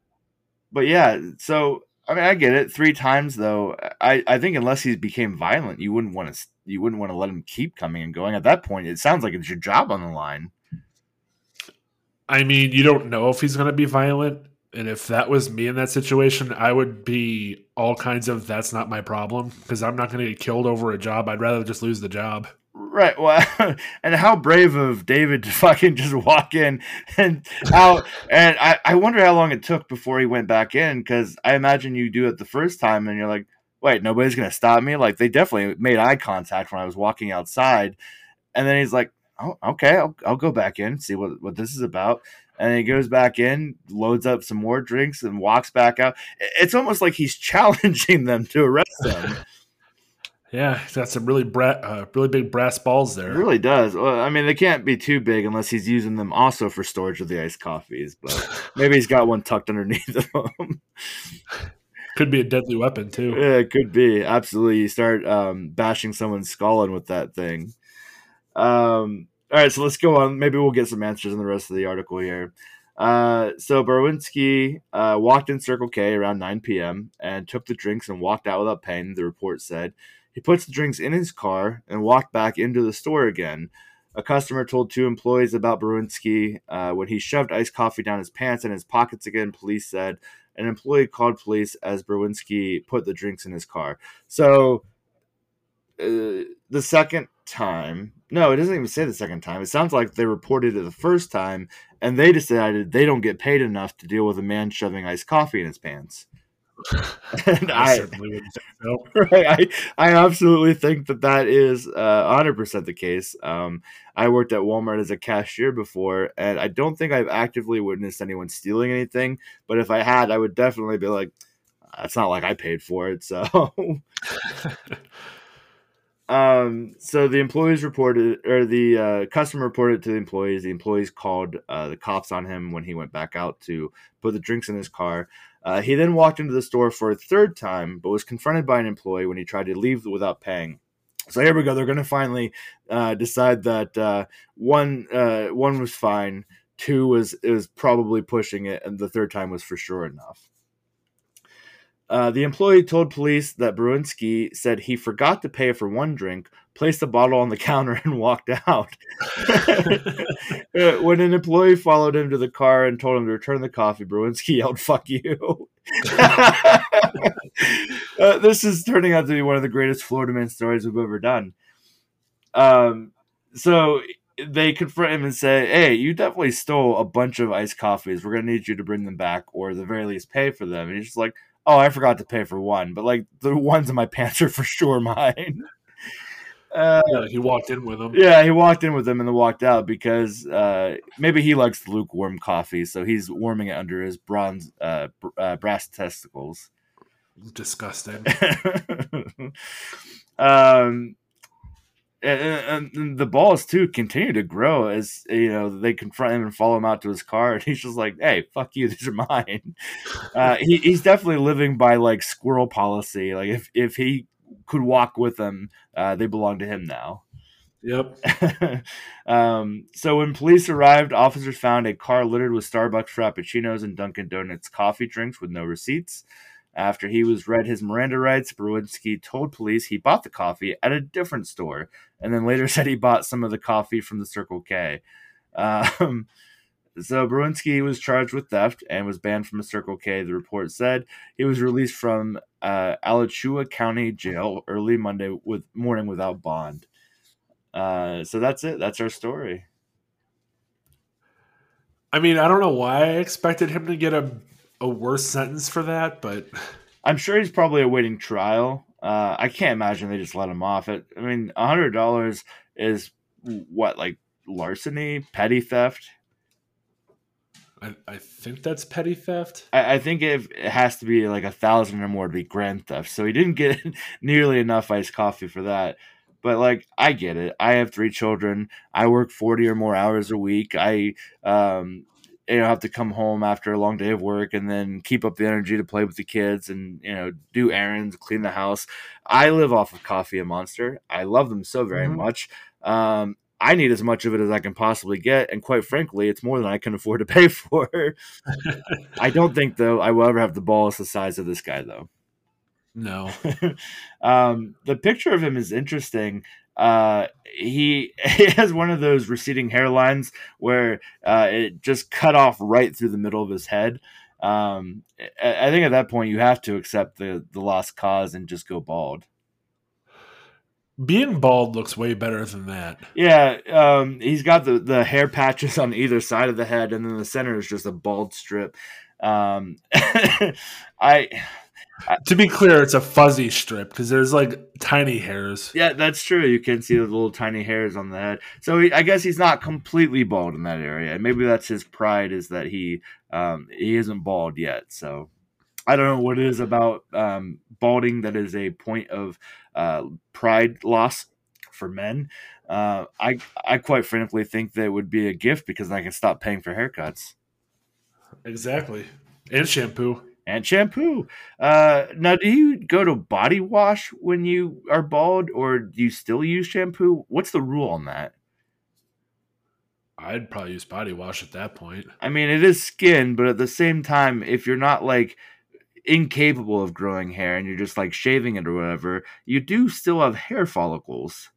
but yeah, so I mean, I get it. Three times though, I I think unless he became violent, you wouldn't want to you wouldn't want to let him keep coming and going. At that point, it sounds like it's your job on the line. I mean, you don't know if he's going to be violent. And if that was me in that situation, I would be all kinds of that's not my problem because I'm not going to get killed over a job. I'd rather just lose the job. Right. Well, [LAUGHS] and how brave of David to [LAUGHS] fucking just walk in and out. And I, I wonder how long it took before he went back in because I imagine you do it the first time and you're like, wait, nobody's going to stop me. Like they definitely made eye contact when I was walking outside. And then he's like, oh, okay, I'll, I'll go back in, see what, what this is about. And he goes back in, loads up some more drinks, and walks back out. It's almost like he's [LAUGHS] challenging them to arrest them. [LAUGHS] Yeah, he's got some really bra- uh, really big brass balls It there. really does. Well, I mean, they can't be too big unless he's using them also for storage of the iced coffees. But [LAUGHS] maybe he's got one tucked underneath of them. Could be a deadly weapon too. yeah, it could be. Absolutely, you start um, bashing someone's skull in with that thing. Um, all right, so let's go on. Maybe we'll get some answers in the rest of the article here. Uh, so Berwinski uh, walked in Circle K around 9 p.m. and took the drinks and walked out without paying. The report said he puts the drinks in his car and walked back into the store again. A customer told two employees about Berwinski uh, when he shoved iced coffee down his pants and his pockets again. Police said an employee called police as Berwinski put the drinks in his car. So uh, the second time, no, it doesn't even say the second time. It sounds like they reported it the first time, and they decided they don't get paid enough to deal with a man shoving iced coffee in his pants. [LAUGHS] and I I, certainly wouldn't so. [LAUGHS] right, I, I absolutely think that that is uh, 100% the case. Um, I worked at Walmart as a cashier before, and I don't think I've actively witnessed anyone stealing anything. But if I had, I would definitely be like, "It's not like I paid for it." So, [LAUGHS] um, so the employees reported, or the uh, customer reported to the employees. The employees called uh, the cops on him when he went back out to put the drinks in his car. Uh, he then walked into the store for a third time, but was confronted by an employee when he tried to leave without paying. So here we go. They're going to finally uh, decide that uh, one uh, one was fine, two was it was probably pushing it, and the third time was for sure enough. Uh, the employee told police that Bruinski said he forgot to pay for one drink, placed the bottle on the [LAUGHS] counter, and walked out. [LAUGHS] Uh, when an employee followed him to the car and told him to return the coffee, Bruinski [LAUGHS] yelled, Fuck you. uh, this is turning out to be one of the greatest Florida man stories we've ever done. Um, so they confront him and say, Hey, you definitely stole a bunch of iced coffees. We're going to need you to bring them back or at the very least pay for them. And he's just like, Oh, I forgot to pay for one, but like the ones in my pants are for sure mine. [LAUGHS] Uh, Yeah, he walked in with them. yeah, he walked in with them and then walked out because uh, maybe he likes lukewarm coffee, so he's warming it under his bronze uh, br- uh, brass testicles. Disgusting. [LAUGHS] um, and, and the balls too continue to grow as you know they confront him and follow him out to his car, [LAUGHS] and he's just like, "Hey, fuck you, [LAUGHS] these are mine." Uh, he, he's definitely living by like squirrel policy. Like if if he could walk with them, uh, they belong to him now. Yep. [LAUGHS] um, so when police arrived, officers found a car littered with Starbucks Frappuccinos and Dunkin' Donuts coffee drinks with no receipts. After he was read his Miranda rights, Brzezinski told police he bought the coffee at a different store, and then later [LAUGHS] said he bought some of the coffee from the Circle K. Um, so Brzezinski was charged with theft and was banned from a Circle K. The report said he was released from uh, Alachua County Jail early Monday with morning without bond. Uh, so that's it. That's our story. I mean, I don't know why I expected him to get a a worse sentence for that, but [LAUGHS] I'm sure he's probably awaiting trial. Uh, I can't imagine they just let him off. It. I mean, a hundred dollars is what like larceny, petty theft. I, I think that's petty theft. I, I think it, it has to be like a thousand or more to be grand theft. So he didn't get [LAUGHS] nearly enough iced coffee for that. But like, I get it. I have three children. I work forty or more hours a week. I um, you know have to come home after a long day of work and then keep up the energy to play with the kids and you know do errands clean the house. I live off of coffee and monster. I love them so very mm-hmm. much. Um, i need as much of it as i can possibly get and quite frankly it's more than i can [LAUGHS] afford to pay for. [LAUGHS] I don't think though i will ever have the balls the size of this guy though no [LAUGHS] um, the picture of him is interesting uh, he, [LAUGHS] he has one of those receding hairlines where uh, it just cut off right through the middle of his head. Um, I, I think at that point you have to accept the the lost cause and just go bald. Being bald looks way better than that. Yeah, um, he's got the, the hair patches on either side of the head, and then the center is just a bald strip. Um, [LAUGHS] I to be clear, it's a fuzzy strip because there's like tiny hairs. Yeah, that's true. You can see the little tiny hairs on the head. So he, I guess he's not completely bald in that area. Maybe that's his pride is that he um, he isn't bald yet. So I don't know what it is about um, balding that is a point of uh, pride loss for men. Uh, I I quite frankly think that would be a gift because I can stop paying for haircuts. Exactly, and shampoo and shampoo. Uh, now, do you go to body wash when you are bald, or do you still use shampoo? What's the rule on that? I'd probably use body wash at that point. I mean, it is skin, but at the same time, if you're not like incapable of growing hair and you're just like shaving it or whatever, you do still have hair follicles.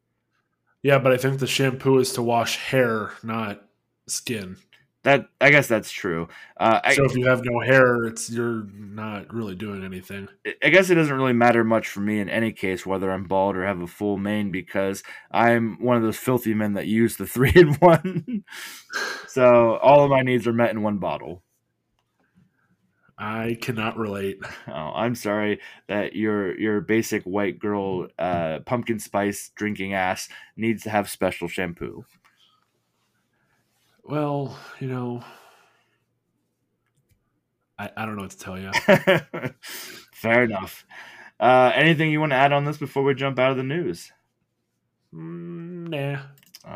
Yeah, but I think the shampoo is to wash hair, not skin. That I guess that's true. Uh, so I, if you have no hair, it's you're not really doing anything. I guess it doesn't really matter much for me in any case whether I'm bald or have a full mane because I'm one of those filthy men that use the [LAUGHS] three in one. so all of my needs are met in one bottle. I cannot relate. [LAUGHS] Oh, I'm sorry that your your basic white girl uh, pumpkin spice drinking ass needs to have special shampoo. Well, you know, I, I don't know what to tell you. [LAUGHS] Fair enough. Uh, anything you want to add on this before we jump out of the news? Mm, nah.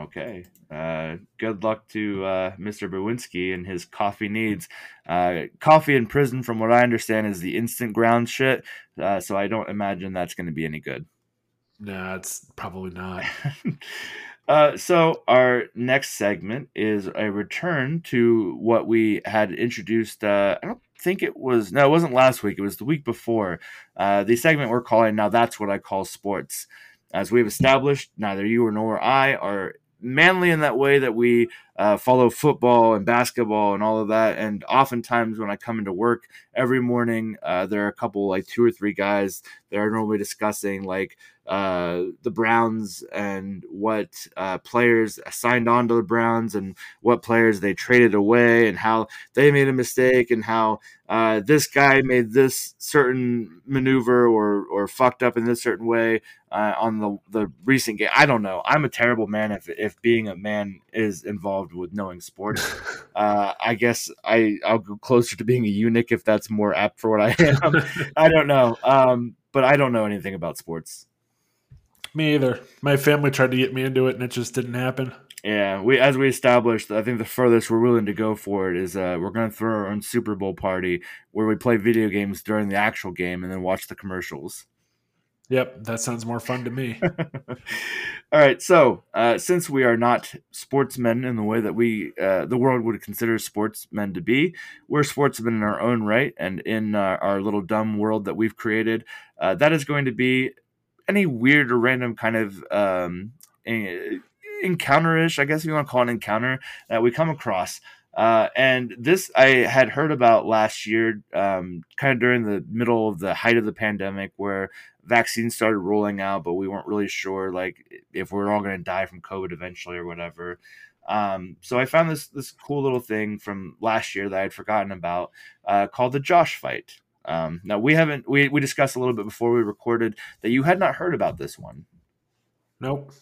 Okay. Uh, good luck to uh, Mr. Bawinski and his coffee needs. Uh, coffee in prison, from what I understand, is the instant ground shit. Uh, so I don't imagine that's going to be any good. Nah, it's probably not. [LAUGHS] Uh, so our next segment is a return to what we had introduced. Uh, I don't think it was no, it wasn't last week. It was the week before. Uh, the segment we're calling now. That's what I call sports. As we've established, neither you nor I are manly in that way that we uh, follow football and basketball and all of that. And oftentimes, when I come into work every morning, uh, there are a couple, like two or three guys that are normally discussing like uh, the Browns and what uh, players signed on to the Browns and what players they traded away and how they made a mistake and how uh, this guy made this certain maneuver or or fucked up in this certain way uh, on the the recent game. I don't know. I'm a terrible man if if being a man is involved with knowing sports. [LAUGHS] Uh, I guess I I'll go closer to being a eunuch if that's more apt for what I am. [LAUGHS] I don't know. Um, but I don't know anything about sports. Me either. My family tried to get me into it, and it just didn't happen. Yeah, we as we established, I think the furthest we're willing to go for it is uh, we're going to throw our own Super Bowl party where we play video games during the actual game and then watch the commercials. Yep, that sounds more fun to me. [LAUGHS] All right, so uh, since we are not sportsmen in the way that we uh, the world would consider sportsmen to be, we're sportsmen in our own right, and in uh, our little dumb world that we've created, uh, that is going to be any weird or random kind of um, encounterish, I guess if you want to call it an encounter that we come across. Uh, and this I had heard about last year, um, kind of during the middle of the height of the pandemic, where vaccines started rolling out, but we weren't really sure like if we are all going to die from COVID eventually or whatever. Um, so I found this this cool little thing from last year that I had forgotten about uh, called the Josh fight. Um, now we haven't we we discussed a little bit before we recorded that you had not heard about this one. Nope.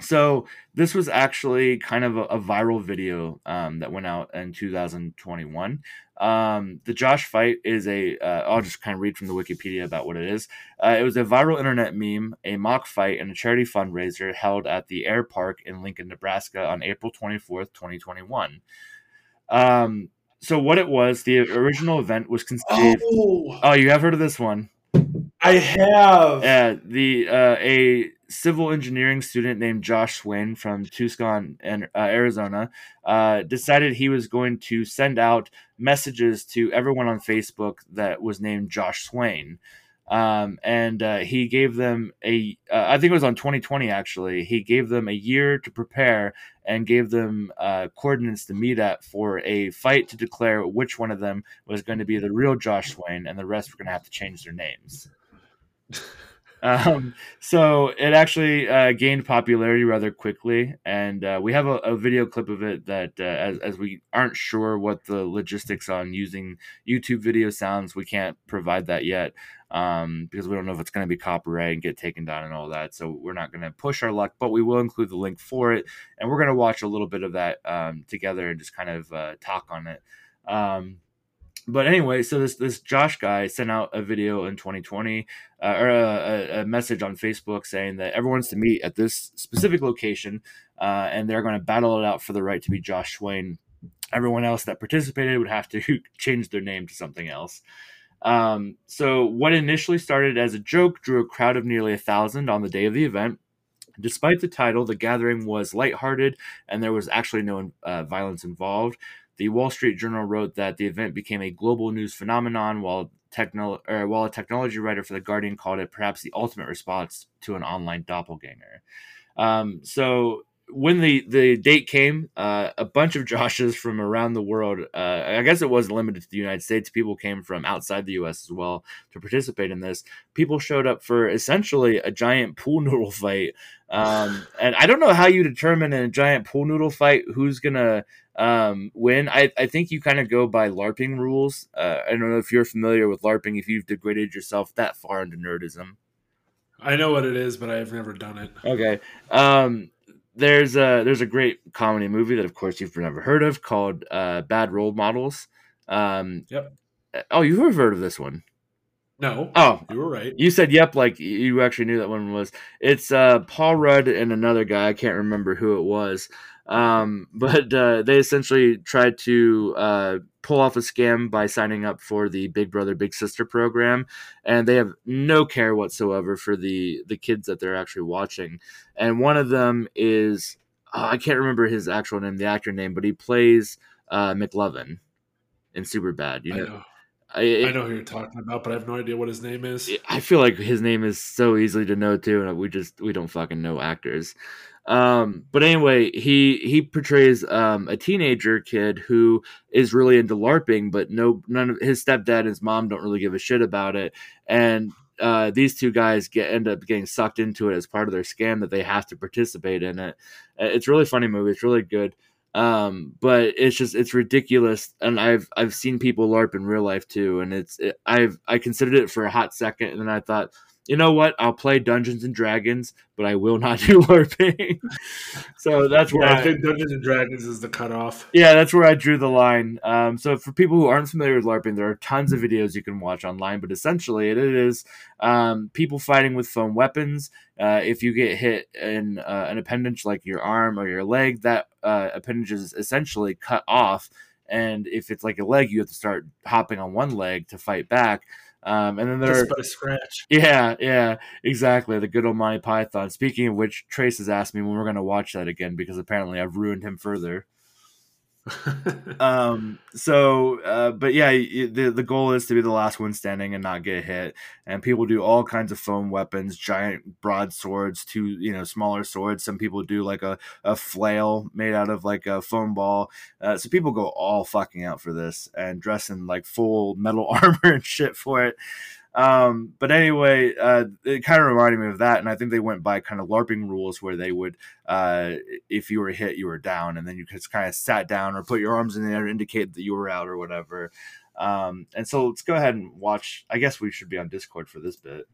So this was actually kind of a, a viral video um, that went out in 2021. Um, the Josh fight is a. will uh, just kind of read from the Wikipedia about what it is. Uh, it was a viral internet meme, a mock fight, and a charity fundraiser held at the Air Park in Lincoln, Nebraska on April 24th, 2021. Um, so what it was, the original event was conceived. Oh, oh you have heard of this one? I have. Yeah, the uh, a civil engineering student named Josh Swain from Tucson, uh, Arizona, uh, decided he was going to send out messages to everyone on Facebook that was named Josh Swain. Um, and uh, he gave them a, uh, I think it was on 2020 actually, he gave them a year to prepare and gave them uh, coordinates to meet at for a fight to declare which one of them was going to be the real Josh Swain and the rest were going to have to change their names. [LAUGHS] Um, so it actually uh, gained popularity rather quickly, and uh, we have a, a, video clip of it that, uh, as, as we aren't sure what the logistics on using YouTube video sounds, we can't provide that yet um, because we don't know if it's going to be copyright and get taken down and all that. So we're not going to push our luck, but we will include the link for it, and we're going to watch a little bit of that um, together and just kind of uh, talk on it. But anyway, so this this Josh guy sent out a video in 2020 uh, or a, a, message on Facebook saying that everyone's to meet at this specific location, uh, and they're going to battle it out for the right to be Josh Swain. Everyone else that participated would have to [LAUGHS] change their name to something else. Um, so what initially started as a joke drew a crowd of nearly a thousand on the day of the event. Despite the title, the gathering was lighthearted and there was actually no uh, violence involved. The Wall Street Journal wrote that the event became a global news phenomenon, while techno- or while a technology writer for The Guardian called it perhaps the ultimate response to an online doppelganger. Um, so when the the date came, uh, a bunch of Joshes from around the world. Uh, I guess it wasn't limited to the United States. People came from outside the U.S. as well to participate in this. People showed up for essentially a giant pool [LAUGHS] noodle fight, um, and I don't know how you determine in a giant pool noodle fight who's gonna um, win. I, I think you kind of go by LARPing rules. Uh, I don't know if you're familiar with LARPing. If you've degraded yourself that far into nerdism. I know what it is, but I've never done it. Okay. Um, there's a there's a great comedy movie that of course you've never heard of called uh, Bad Role Models. Um, yep. Oh, you've heard of this one? No. Oh, you were right. You said yep, like you actually knew that one was. It's uh, Paul Rudd and another guy. I can't remember who it was. Um, [LAUGHS] but uh, they essentially tried to uh, pull off a scam by signing up for the Big Brother Big Sister program, and they have no care whatsoever for the the kids that they're actually watching. And one of them is oh, I can't remember his actual name, the actor name, but he plays uh, McLovin in Superbad. You know. Know. I, I, know who you're talking about, but I have no idea what his name is. I feel like his name is so easily to know too, and we just we don't fucking know actors. Um, but anyway, he he portrays um, a teenager kid who is really into LARPing, but no none of his stepdad and his mom don't really give a shit about it, and uh, these two guys get end up getting sucked into it as part of their scam that they have to participate in it. It's a really funny movie. It's really good. Um, but it's just it's ridiculous, and I've I've seen people LARP in real life too, and it's it, I've I considered it for a hot second, and then I thought you know what? I'll play Dungeons and Dragons, but I will not [LAUGHS] do LARPing. so that's where Yeah, I, I think Dungeons and Dragons is the cutoff. yeah, that's where I drew the line. Um, so for people who aren't familiar with LARPing, there are tons of videos you can watch online, but essentially it is um, people fighting with foam weapons. Uh, if you get hit in uh, an appendage like your arm or your leg, that uh, appendage is essentially cut off. And if it's like a leg, you have to start hopping on one leg to fight back. Um, and then there are Just by scratch. yeah, yeah, exactly. The good old Monty Python. Speaking of which, Trace has asked me when we're going to watch that again because apparently I've ruined him further. [LAUGHS] Um, so, uh, but yeah, the the goal is to be the last one standing and not get hit. And people do all kinds of foam weapons, giant broadswords to you know smaller swords. Some people do like a a flail made out of like a foam ball. Uh, so people go all fucking out for this and dress in like full metal [LAUGHS] armor and shit for it. Um, but anyway, uh, it kind of reminded me of that, and I think they went by kind of LARPing rules where they would, uh, if you were hit, you were down, and then you just kind of sat down or put your arms in the air to indicate that you were out or whatever. Um, and so let's go ahead and watch. I guess we should be on Discord for this bit.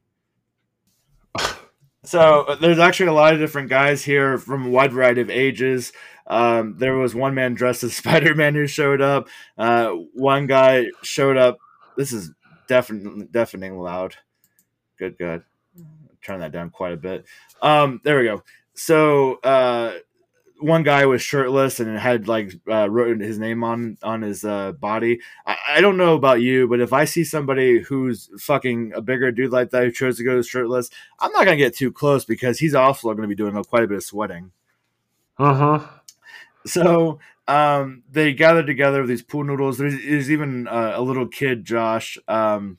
[LAUGHS] So uh, there's actually a lot of different guys here from a wide variety of ages. Um, there was one man dressed as [LAUGHS] Spider Man who showed up. Uh, one guy showed up. This is definitely deafening loud. Good, good. Turn that down quite a bit. Um, there we go. So uh, one guy was shirtless and had like uh, written his name on on his uh, body. I, I don't know about you, but if I see somebody who's fucking a bigger dude like that who chose to go shirtless, I'm not gonna get too close because he's also going to be doing quite a bit of sweating. Uh huh. So um, they gathered together with these pool noodles. There's, even uh, a little kid, Josh, um,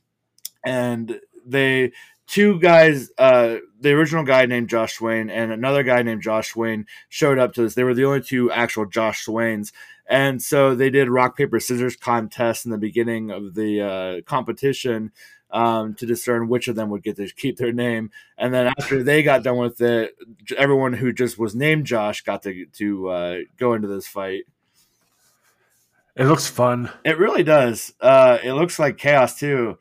and they two guys. Uh, the original guy named Josh Swain and another guy named Josh Swain showed up to this. They were the only two actual Josh Swains, and so they did rock paper scissors contest in the beginning of the uh, competition. Um, to discern which of them would get to keep their name, and then after they got done with it, everyone who just was named Josh got to to uh, go into this fight. It looks fun. It really does. Uh, it looks like chaos too,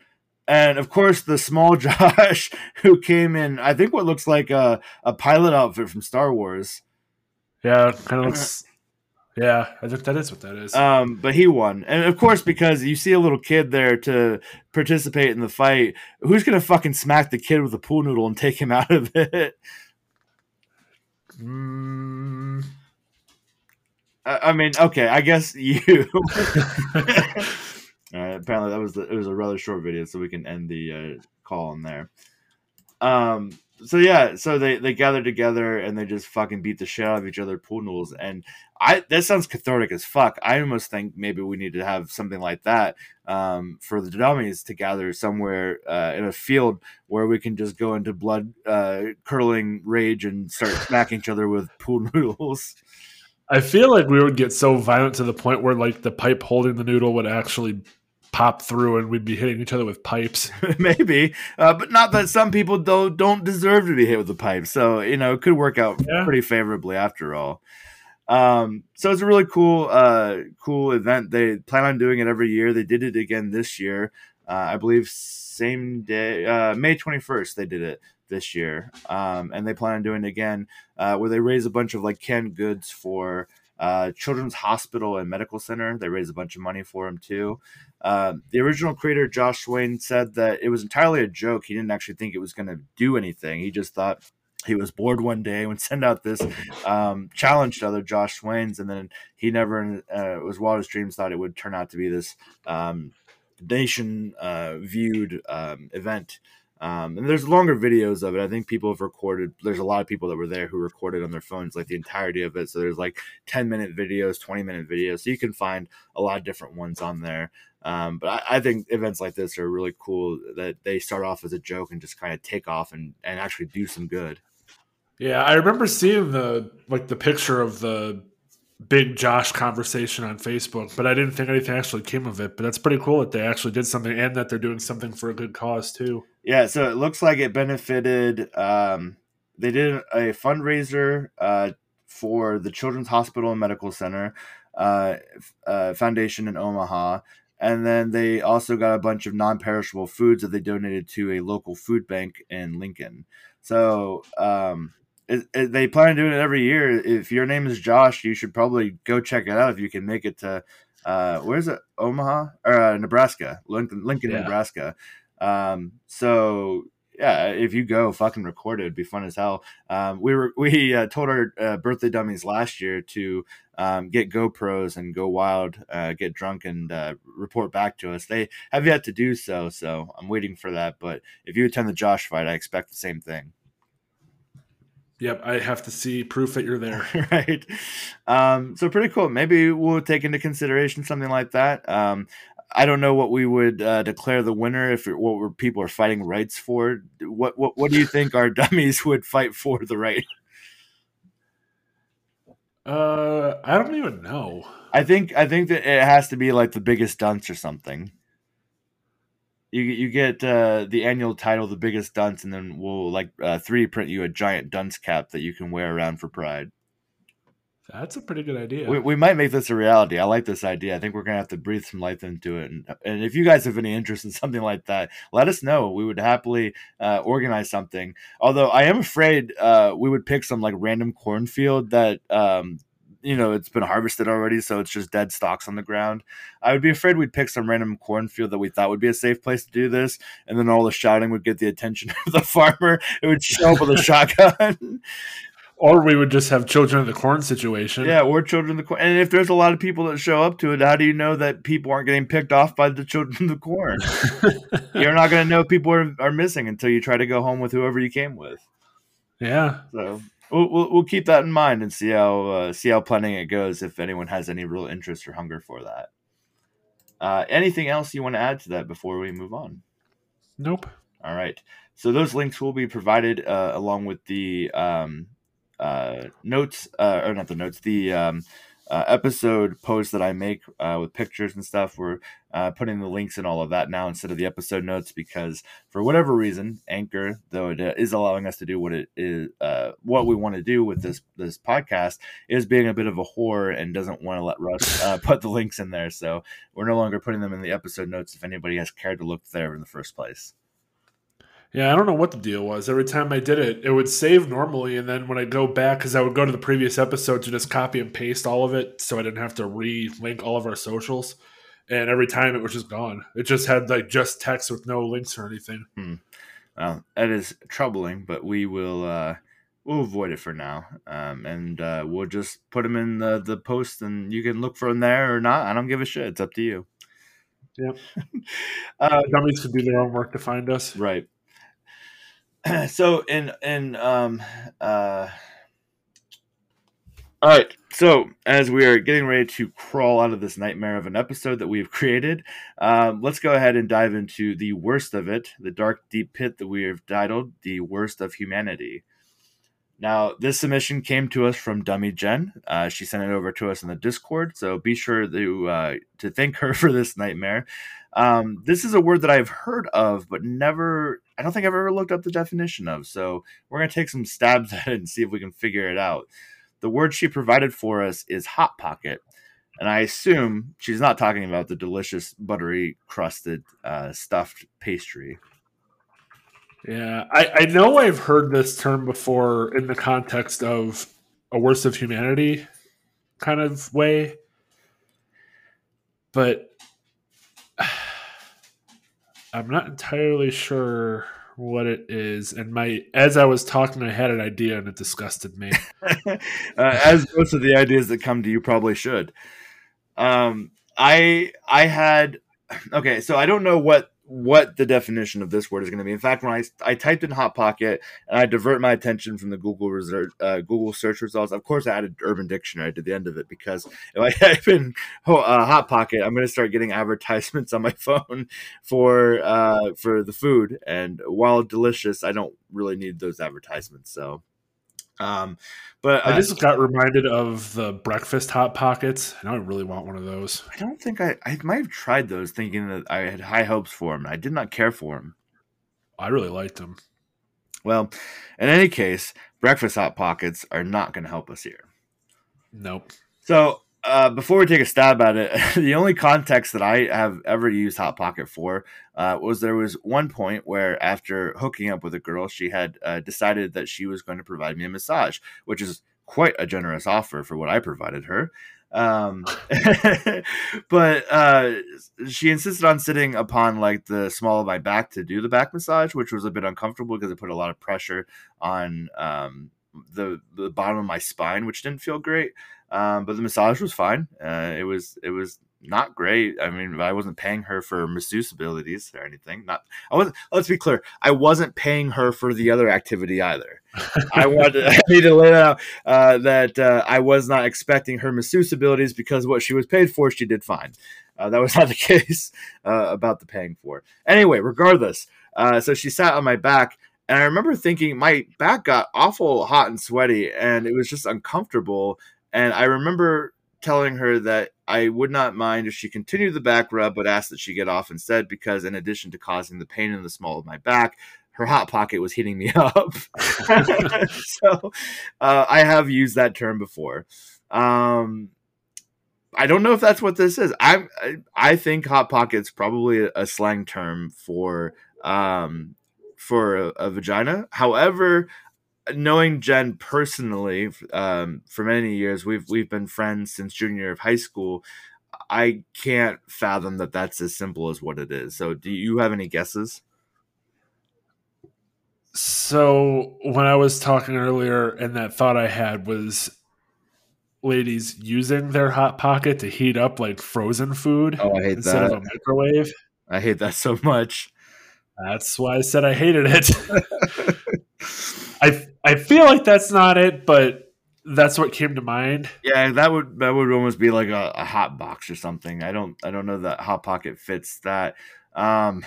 and of course the small [LAUGHS] Josh who came in. I think what looks like a a pilot outfit from Star Wars. Yeah, kind of looks. Yeah, I think that is what that is. Um, but he won, and of course because you see a little kid there to participate in the fight. Who's gonna fucking smack the kid with a pool noodle and take him [LAUGHS] out of it? Mm. I I mean, okay, I guess [LAUGHS] you. [LAUGHS] Right, apparently that was the, it was a rather short video, so we can end the uh, call on there. Um, so yeah, so they they gather together and they just fucking beat the shit out of each other pool noodles, and I that sounds cathartic as fuck. I almost think maybe we need to have something like that um, for the dummies to gather somewhere uh, in a field where we can just go into blood uh, curdling rage and start smacking each other with pool [LAUGHS] noodles. I feel like we would get so violent to the point where like the pipe holding the noodle would actually pop through and we'd be hitting each other with pipes. [LAUGHS] maybe, uh, but not that some people don't don't deserve to be hit with the pipe. So you know, it could work out Yeah. pretty favorably after all. Um, so it's a really cool, uh, cool event. They plan on doing it every year. They did it again this year. Uh, I believe same day, uh, May twenty first. They did it this year, um, and they plan on doing it again, uh, where they raise a bunch of like canned goods for uh, Children's Hospital and Medical Center. They raise a bunch of money for them too. Uh, the original creator Josh Swain said that it was entirely a joke. He didn't actually think it was going to do anything. He just thought he was bored one day and send out this um, challenge to other Josh Swains, and then he never uh, was wildest dreams thought it would turn out to be this um, nation uh, viewed um, event. Um, and there's longer videos of it. I think people have recorded. There's a lot of people that were there who recorded on their phones like the entirety of it. So there's like 10 minute videos, 20 minute videos. So you can find a lot of different ones on there. Um, but I, I think events like this are really cool that they start off as a joke and just kind of take off and, and actually do some good. Yeah, I remember seeing the like the picture of the big Josh conversation on Facebook, but I didn't think anything actually came of it. But that's pretty cool that they actually did something and that they're doing something for a good cause too. Yeah, so it looks like it benefited. Um, they did a fundraiser uh, for the Children's Hospital and Medical Center uh, uh, Foundation in Omaha, and then they also got a bunch of non-perishable foods that they donated to a local food bank in Lincoln. So um, it, it, they plan on doing it every year. If your name is Josh, you should probably go check it out if you can make it to uh, where's it? Omaha or uh, Nebraska, Lincoln, Lincoln, Yeah. Nebraska. Um, so yeah, if you go, fucking record it. It'd be fun as hell. Um, we were we uh, told our uh, birthday dummies last year to um, get GoPros and go wild, uh, get drunk and uh, report back to us. They have yet to do so, so I'm waiting for that. But if you attend the Josh fight, I expect the same thing. Yep, I have to see proof that you're there. [LAUGHS] right. Um, so pretty cool. Maybe we'll take into consideration something like that. Um, I don't know what we would uh, declare the winner if it, what were people are fighting rights for. What what what do you think our [LAUGHS] dummies would fight for the right? Uh, I don't even know. I think I think that it has to be like the biggest dunce or something. You you get uh, the annual title, the biggest dunce, and then we'll like uh, three print you a giant dunce cap that you can wear around for pride. That's a pretty good idea. We, we might make this a reality. I like this idea. I think we're gonna have to breathe some life into it. And, and if you guys have any interest in [LAUGHS] something like that, let us know. We would happily uh, organize something. Although I am afraid uh, we would pick some like random cornfield that um, you know it's been harvested already, so it's just dead stalks on the ground. I would be afraid we'd pick some random cornfield that we thought would be a safe place to do this, and then all the shouting would get the attention [LAUGHS] of the farmer. It would show up with a shotgun. [LAUGHS] or we would just have children of the corn situation. Yeah, or children of the corn. And if there's a lot of people that show up to it, how do you know that people aren't getting picked off by the children of the corn? [LAUGHS] You're not going to know people are, are missing until you try to go home with whoever you came with. yeah. So we'll, we'll, we'll keep that in mind and see how uh, see how planning it goes. If anyone has any real interest or hunger for that. Uh, anything else you want to add to that before we move on? Nope. All right. So those links will be provided uh, along with the um, uh, notes, uh, or not the notes, the um, uh, episode posts that I make uh, with pictures and stuff. We're uh, putting the links and all of that now instead of the episode notes because for whatever reason, Anchor, though it uh, is allowing us to do what it is, uh, what we want to do with this this podcast, is being a bit of a whore and doesn't want to let Russ uh, [LAUGHS] put the links in there. So we're no longer putting them in the episode notes if anybody has cared to look there in the first place. Yeah, I don't know what the deal was. Every time I did it, it would save normally, and then when I go back, because I would go to the previous episode to just copy and paste all of it, so I didn't have to re-link all of our socials. And every time it was just gone. It just had like just text with no links or anything. Well, that is troubling, but we will uh, we'll avoid it for now, um, and uh, we'll just put them in the the post, and you can look for them there or not. I don't give a shit. It's up to you. Yep. [LAUGHS] uh, Dummies can do their own work to find us. right. [CLEARS THROAT] so in in um uh. All right. So, as we are getting ready to crawl out of this nightmare of an episode that we've created, um, let's go ahead and dive into the worst of it, the dark, deep pit that we have titled The Worst of Humanity. Now, this submission came to us from Dummy Jen. Uh, she sent it over to us in the Discord, so be sure to uh, to thank her [LAUGHS] for this nightmare. Um, this is a word that I've heard of, but never. I don't think I've ever looked up the definition of. So we're gonna take some stabs [LAUGHS] at it and see if we can figure it out. The word she provided for us is hot pocket, and I assume she's not talking about the delicious buttery crusted uh, stuffed pastry. Yeah, I, I know I've heard this term before in the context of a worst of humanity kind of way, but I'm not entirely sure what it is. And my as I was talking, I had an idea and it disgusted me. [LAUGHS] uh, as most of the ideas that come to you probably should. Um, I I had okay, so I don't know what what the definition of this word is going to be. In fact, when I I typed in hot pocket and I divert my attention from the Google research, uh, Google search results, of course I added Urban Dictionary to the end of it because if I [LAUGHS] type in uh, hot pocket, I'm going to start getting advertisements [LAUGHS] on my phone for uh, for the food. And while delicious, I don't really need those advertisements. So. Um, but I uh, just got reminded of the breakfast hot pockets. and I really want one of those. I don't think I, I might have tried those thinking that I had high hopes for them. I did not care for them. I really liked them. Well, in any case, breakfast hot pockets are not going to help us here. Nope. So uh, before we take a stab at it, [LAUGHS] the only context that I have ever used Hot Pocket for uh, was there was one point where after hooking up with a girl, she had uh, decided that she was going to provide me a massage, which is quite a generous offer for what I provided her. Um, [LAUGHS] but uh, she insisted on sitting upon like the small of my back to do the back massage, which was a bit uncomfortable because it put a lot of pressure on um, the the bottom of my spine, which didn't feel great. Um, but the massage was fine. Uh, it was it was not great. I mean, I wasn't paying her for masseuse abilities or anything. Not I wasn't. Let's be clear. I wasn't paying her for the other activity either. [LAUGHS] I wanted [LAUGHS] I need to lay out uh, that uh, I was not expecting her masseuse abilities because what she was paid for, she did fine. Uh, that was [LAUGHS] not the case uh, about the paying for. Anyway, regardless, uh, so she sat on my back. And I remember thinking my back got awful hot and sweaty, and it was just uncomfortable. And I remember telling her that I would not mind if she continued the back rub, but asked that she get off instead because, in addition to causing the pain in the small of my back, her hot pocket was heating me [LAUGHS] up. [LAUGHS] so uh, I have used that term before. Um, I don't know if that's what this is. I I think hot pocket's probably a, slang term for um, for a, a, vagina. However, knowing Jen personally um, for many years, we've we've been friends since junior year of high school. I can't fathom that that's as simple as what it is. So, do you have any guesses? So, when I was talking earlier, and that thought I had was ladies using their hot pocket to heat up like frozen food oh, I hate instead that. of a microwave. I hate that so much. That's why I said I hated it. [LAUGHS] I I feel like that's not it, but that's what came to mind. Yeah, that would that would almost be like a, a hot box or something. I don't I don't know that hot pocket fits that. Um,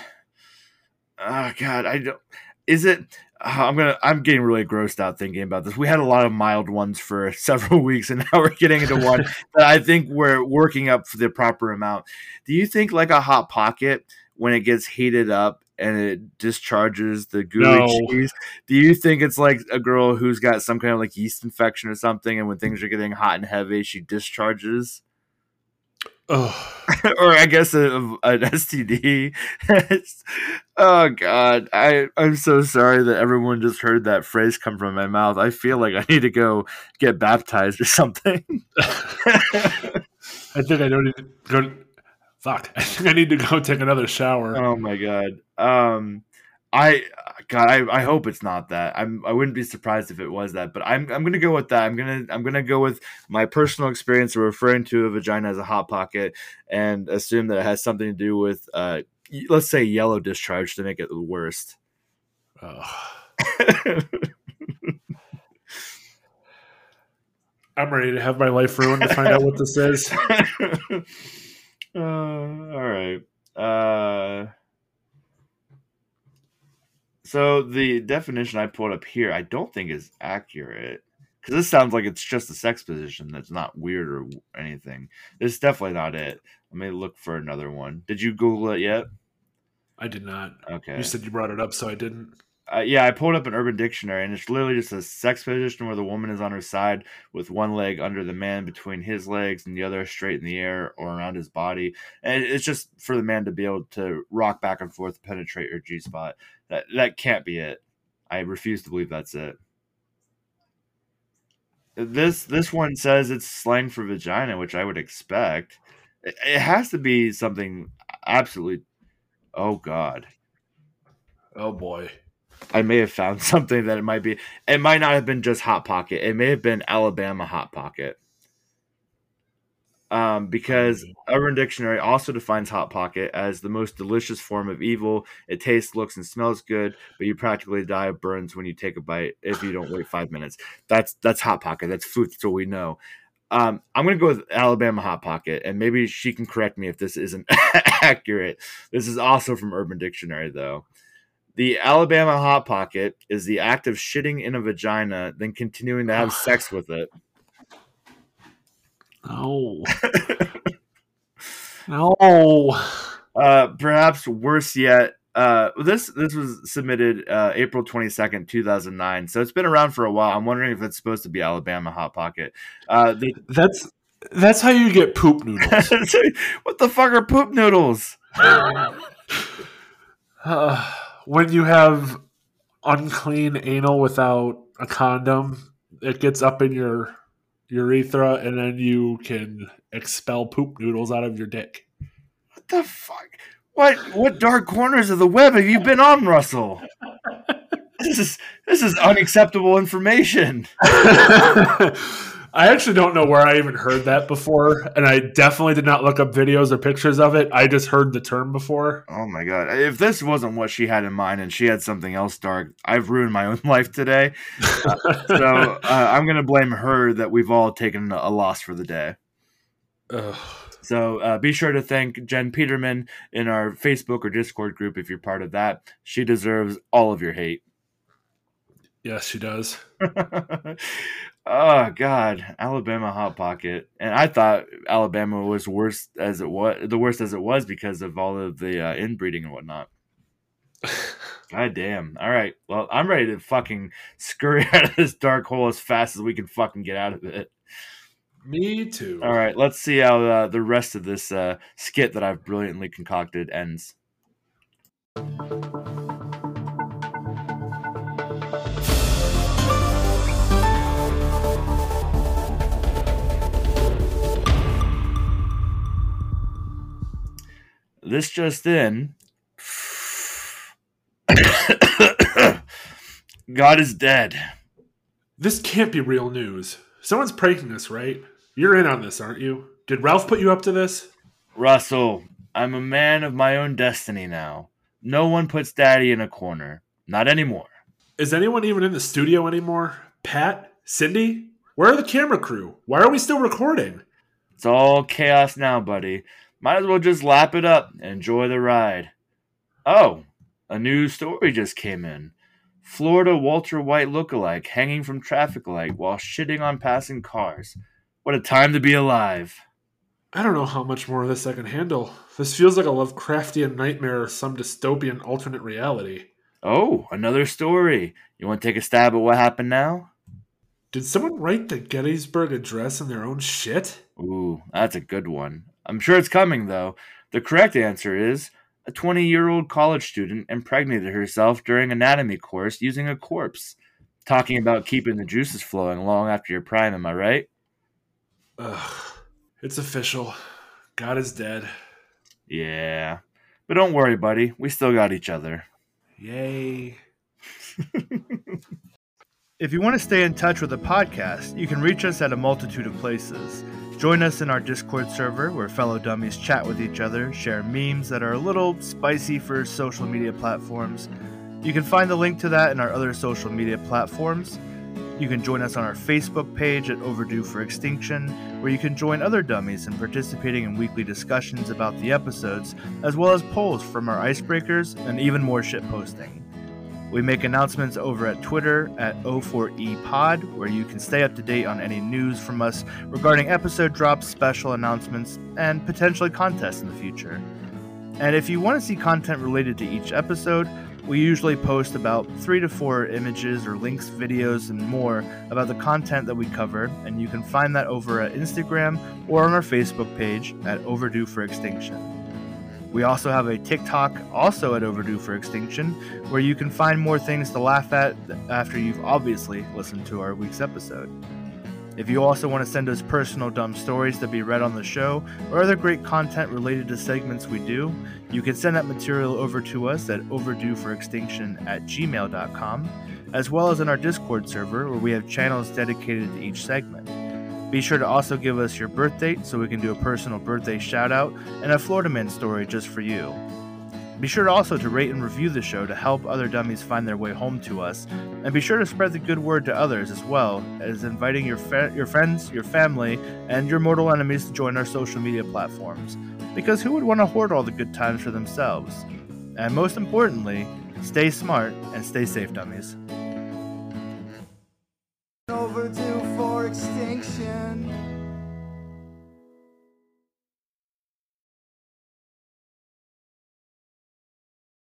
oh God, I don't. Is it? Uh, I'm gonna. I'm getting really grossed out thinking about this. We had a lot of mild ones for [LAUGHS] several weeks, and now we're getting into one [LAUGHS] that I think we're working up for the proper amount. Do you think like a hot pocket when it gets heated up and it discharges the gooey no. cheese. Do you think it's like a girl who's got some kind of like yeast infection or something, and when things are getting hot and heavy, she discharges? Oh. [LAUGHS] or I guess a, an STD. [LAUGHS] oh God, I I'm so sorry that everyone just heard that phrase come from my mouth. I feel like I need to go get baptized or something. [LAUGHS] I think I don't go fuck, [LAUGHS] I think I need to go take another shower. Oh my god. Um, I God, I, I hope it's not that. I'm I wouldn't be surprised if it was that, but I'm I'm gonna go with that. I'm gonna I'm gonna go with my personal experience of referring to a vagina as a hot pocket and assume that it has something to do with uh let's say yellow discharge to make it the worst. Oh. [LAUGHS] I'm ready to have my life ruined to find out what this is. [LAUGHS] Uh, all right. Uh, so the definition I put up here, I don't think is accurate because this sounds like it's just a sex position that's not weird or anything. This is definitely not it. Let me look for another one. Did you Google it yet? I did not. Okay. You said you brought it up, so I didn't uh, yeah, I pulled up an Urban Dictionary, and it's literally just a sex position where the woman is on her side with one leg under the man between his legs and the other straight in the air or around his body. And it's just for the man to be able to rock back and forth, penetrate your G spot. That that can't be it. I refuse to believe that's it. This this one says it's slang for vagina, which I would expect. It, it has to be something absolutely. Oh God. Oh boy. I may have found [LAUGHS] something that it might be. It might not have been just Hot Pocket. It may have been Alabama Hot Pocket. Um, because Urban Dictionary also defines Hot Pocket as the most delicious form of evil. It tastes, looks, and smells good, but you practically die of burns when you take a bite if you don't wait five minutes. That's that's Hot Pocket. That's food. That's what we know. Um, I'm gonna go with Alabama Hot Pocket, and maybe she can correct me if this isn't [LAUGHS] accurate. This is also from Urban Dictionary, though. The Alabama Hot Pocket is the act of shitting in a vagina, then continuing to have [SIGHS] sex with it. No. [LAUGHS] no. Uh, perhaps worse yet, uh, this this was submitted uh, April twenty second, two thousand nine. So it's been around for a while. I'm wondering if it's supposed to be Alabama Hot Pocket. Uh, that's That's how you get poop noodles. [LAUGHS] what the fuck are poop noodles? [LAUGHS] [SIGHS] [SIGHS] When you have unclean anal without a condom, it gets up in your urethra, and then you can expel poop noodles out of your dick. What the fuck? What what dark corners of the web have you been on, Russell? [LAUGHS] This is this is unacceptable information. [LAUGHS] I actually don't know where I even heard that before, and I definitely did not look up videos or pictures of it. I just heard the term before. Oh my god! If this wasn't what she had in mind, and she had something else dark, I've ruined my own [LAUGHS] life today. Uh, [LAUGHS] so uh, I'm gonna blame her that we've all taken a loss for the day. Ugh. So uh, be sure to thank Jen Peterman in our Facebook or Discord group if you're part of that. She deserves all of your hate. Yes, she does. [LAUGHS] oh God, Alabama hot pocket, and I thought Alabama was worse as it was, the worst as it was because of all of the uh, inbreeding and whatnot. [LAUGHS] God damn! All right, well, I'm ready to fucking scurry [LAUGHS] out of this dark hole as fast as we can fucking get out of it. Me too. All right, let's see how uh, the rest of this uh, skit that I've brilliantly concocted ends. This just in. [COUGHS] God is dead. This can't be real news. Someone's pranking us, right? You're in on this, aren't you? Did Ralph put you up to this? Russell, I'm a man of my own destiny now. No one puts daddy in a corner. Not anymore. Is anyone even in the studio anymore? Pat? Cindy? Where are the camera crew? Why are we still recording? It's all chaos now, buddy. Might as well just lap it up and enjoy the ride. Oh, a new story just came in. Florida Walter White lookalike hanging from traffic light while shitting on passing cars. What a time to be alive. I don't know how much more of this I can handle. This feels like a Lovecraftian nightmare or some dystopian alternate reality. Oh, another story. You want to take a stab at what happened now? Did someone write the Gettysburg Address in their own shit? Ooh, that's a good one. I'm sure it's coming, though. The correct answer is a 20 year old college student impregnated herself during anatomy course using a corpse. Talking about keeping the juices flowing long after your prime, am I right? Ugh. It's official. God is dead. Yeah. But don't worry, buddy. We still got each other. Yay. [LAUGHS] If you want to stay in touch with the podcast, you can reach us at a multitude of places. Join us in our Discord server where fellow dummies chat with each other, share memes that are a little spicy for social media platforms. You can find the link to that in our other social media platforms. You can join us on our Facebook page at Overdue for Extinction, where you can join other dummies in participating in weekly discussions about the episodes, as well as polls from our icebreakers and even more shit posting. We make announcements over at Twitter at O4EPod, where you can stay up to date on any news from us regarding episode drops, special announcements, and potentially contests in the future. And if you want to see content related to each episode, we usually post about three to four images or links, videos, and more about the content that we cover, and you can find that over at Instagram or on our Facebook page at Overdue for Extinction. We also have a TikTok, also at Overdue for Extinction, where you can find more things to laugh at after you've obviously listened to our week's episode. If you also want to send us personal dumb stories to be read on the show or other great content related to segments we do, you can send that material over to us at overdueforextinction at gmail.com, as well as in our Discord server where we have channels dedicated to each segment. Be sure to also give us your birth date so we can do a personal birthday shout out and a Florida Man story just for you. Be sure also to rate and review the show to help other dummies find their way home to us, and be sure to spread the good word to others as well as inviting your fa- your friends, your family, and your mortal enemies to join our social media platforms. Because who would want to hoard all the good times for themselves? And most importantly, stay smart and stay safe, dummies.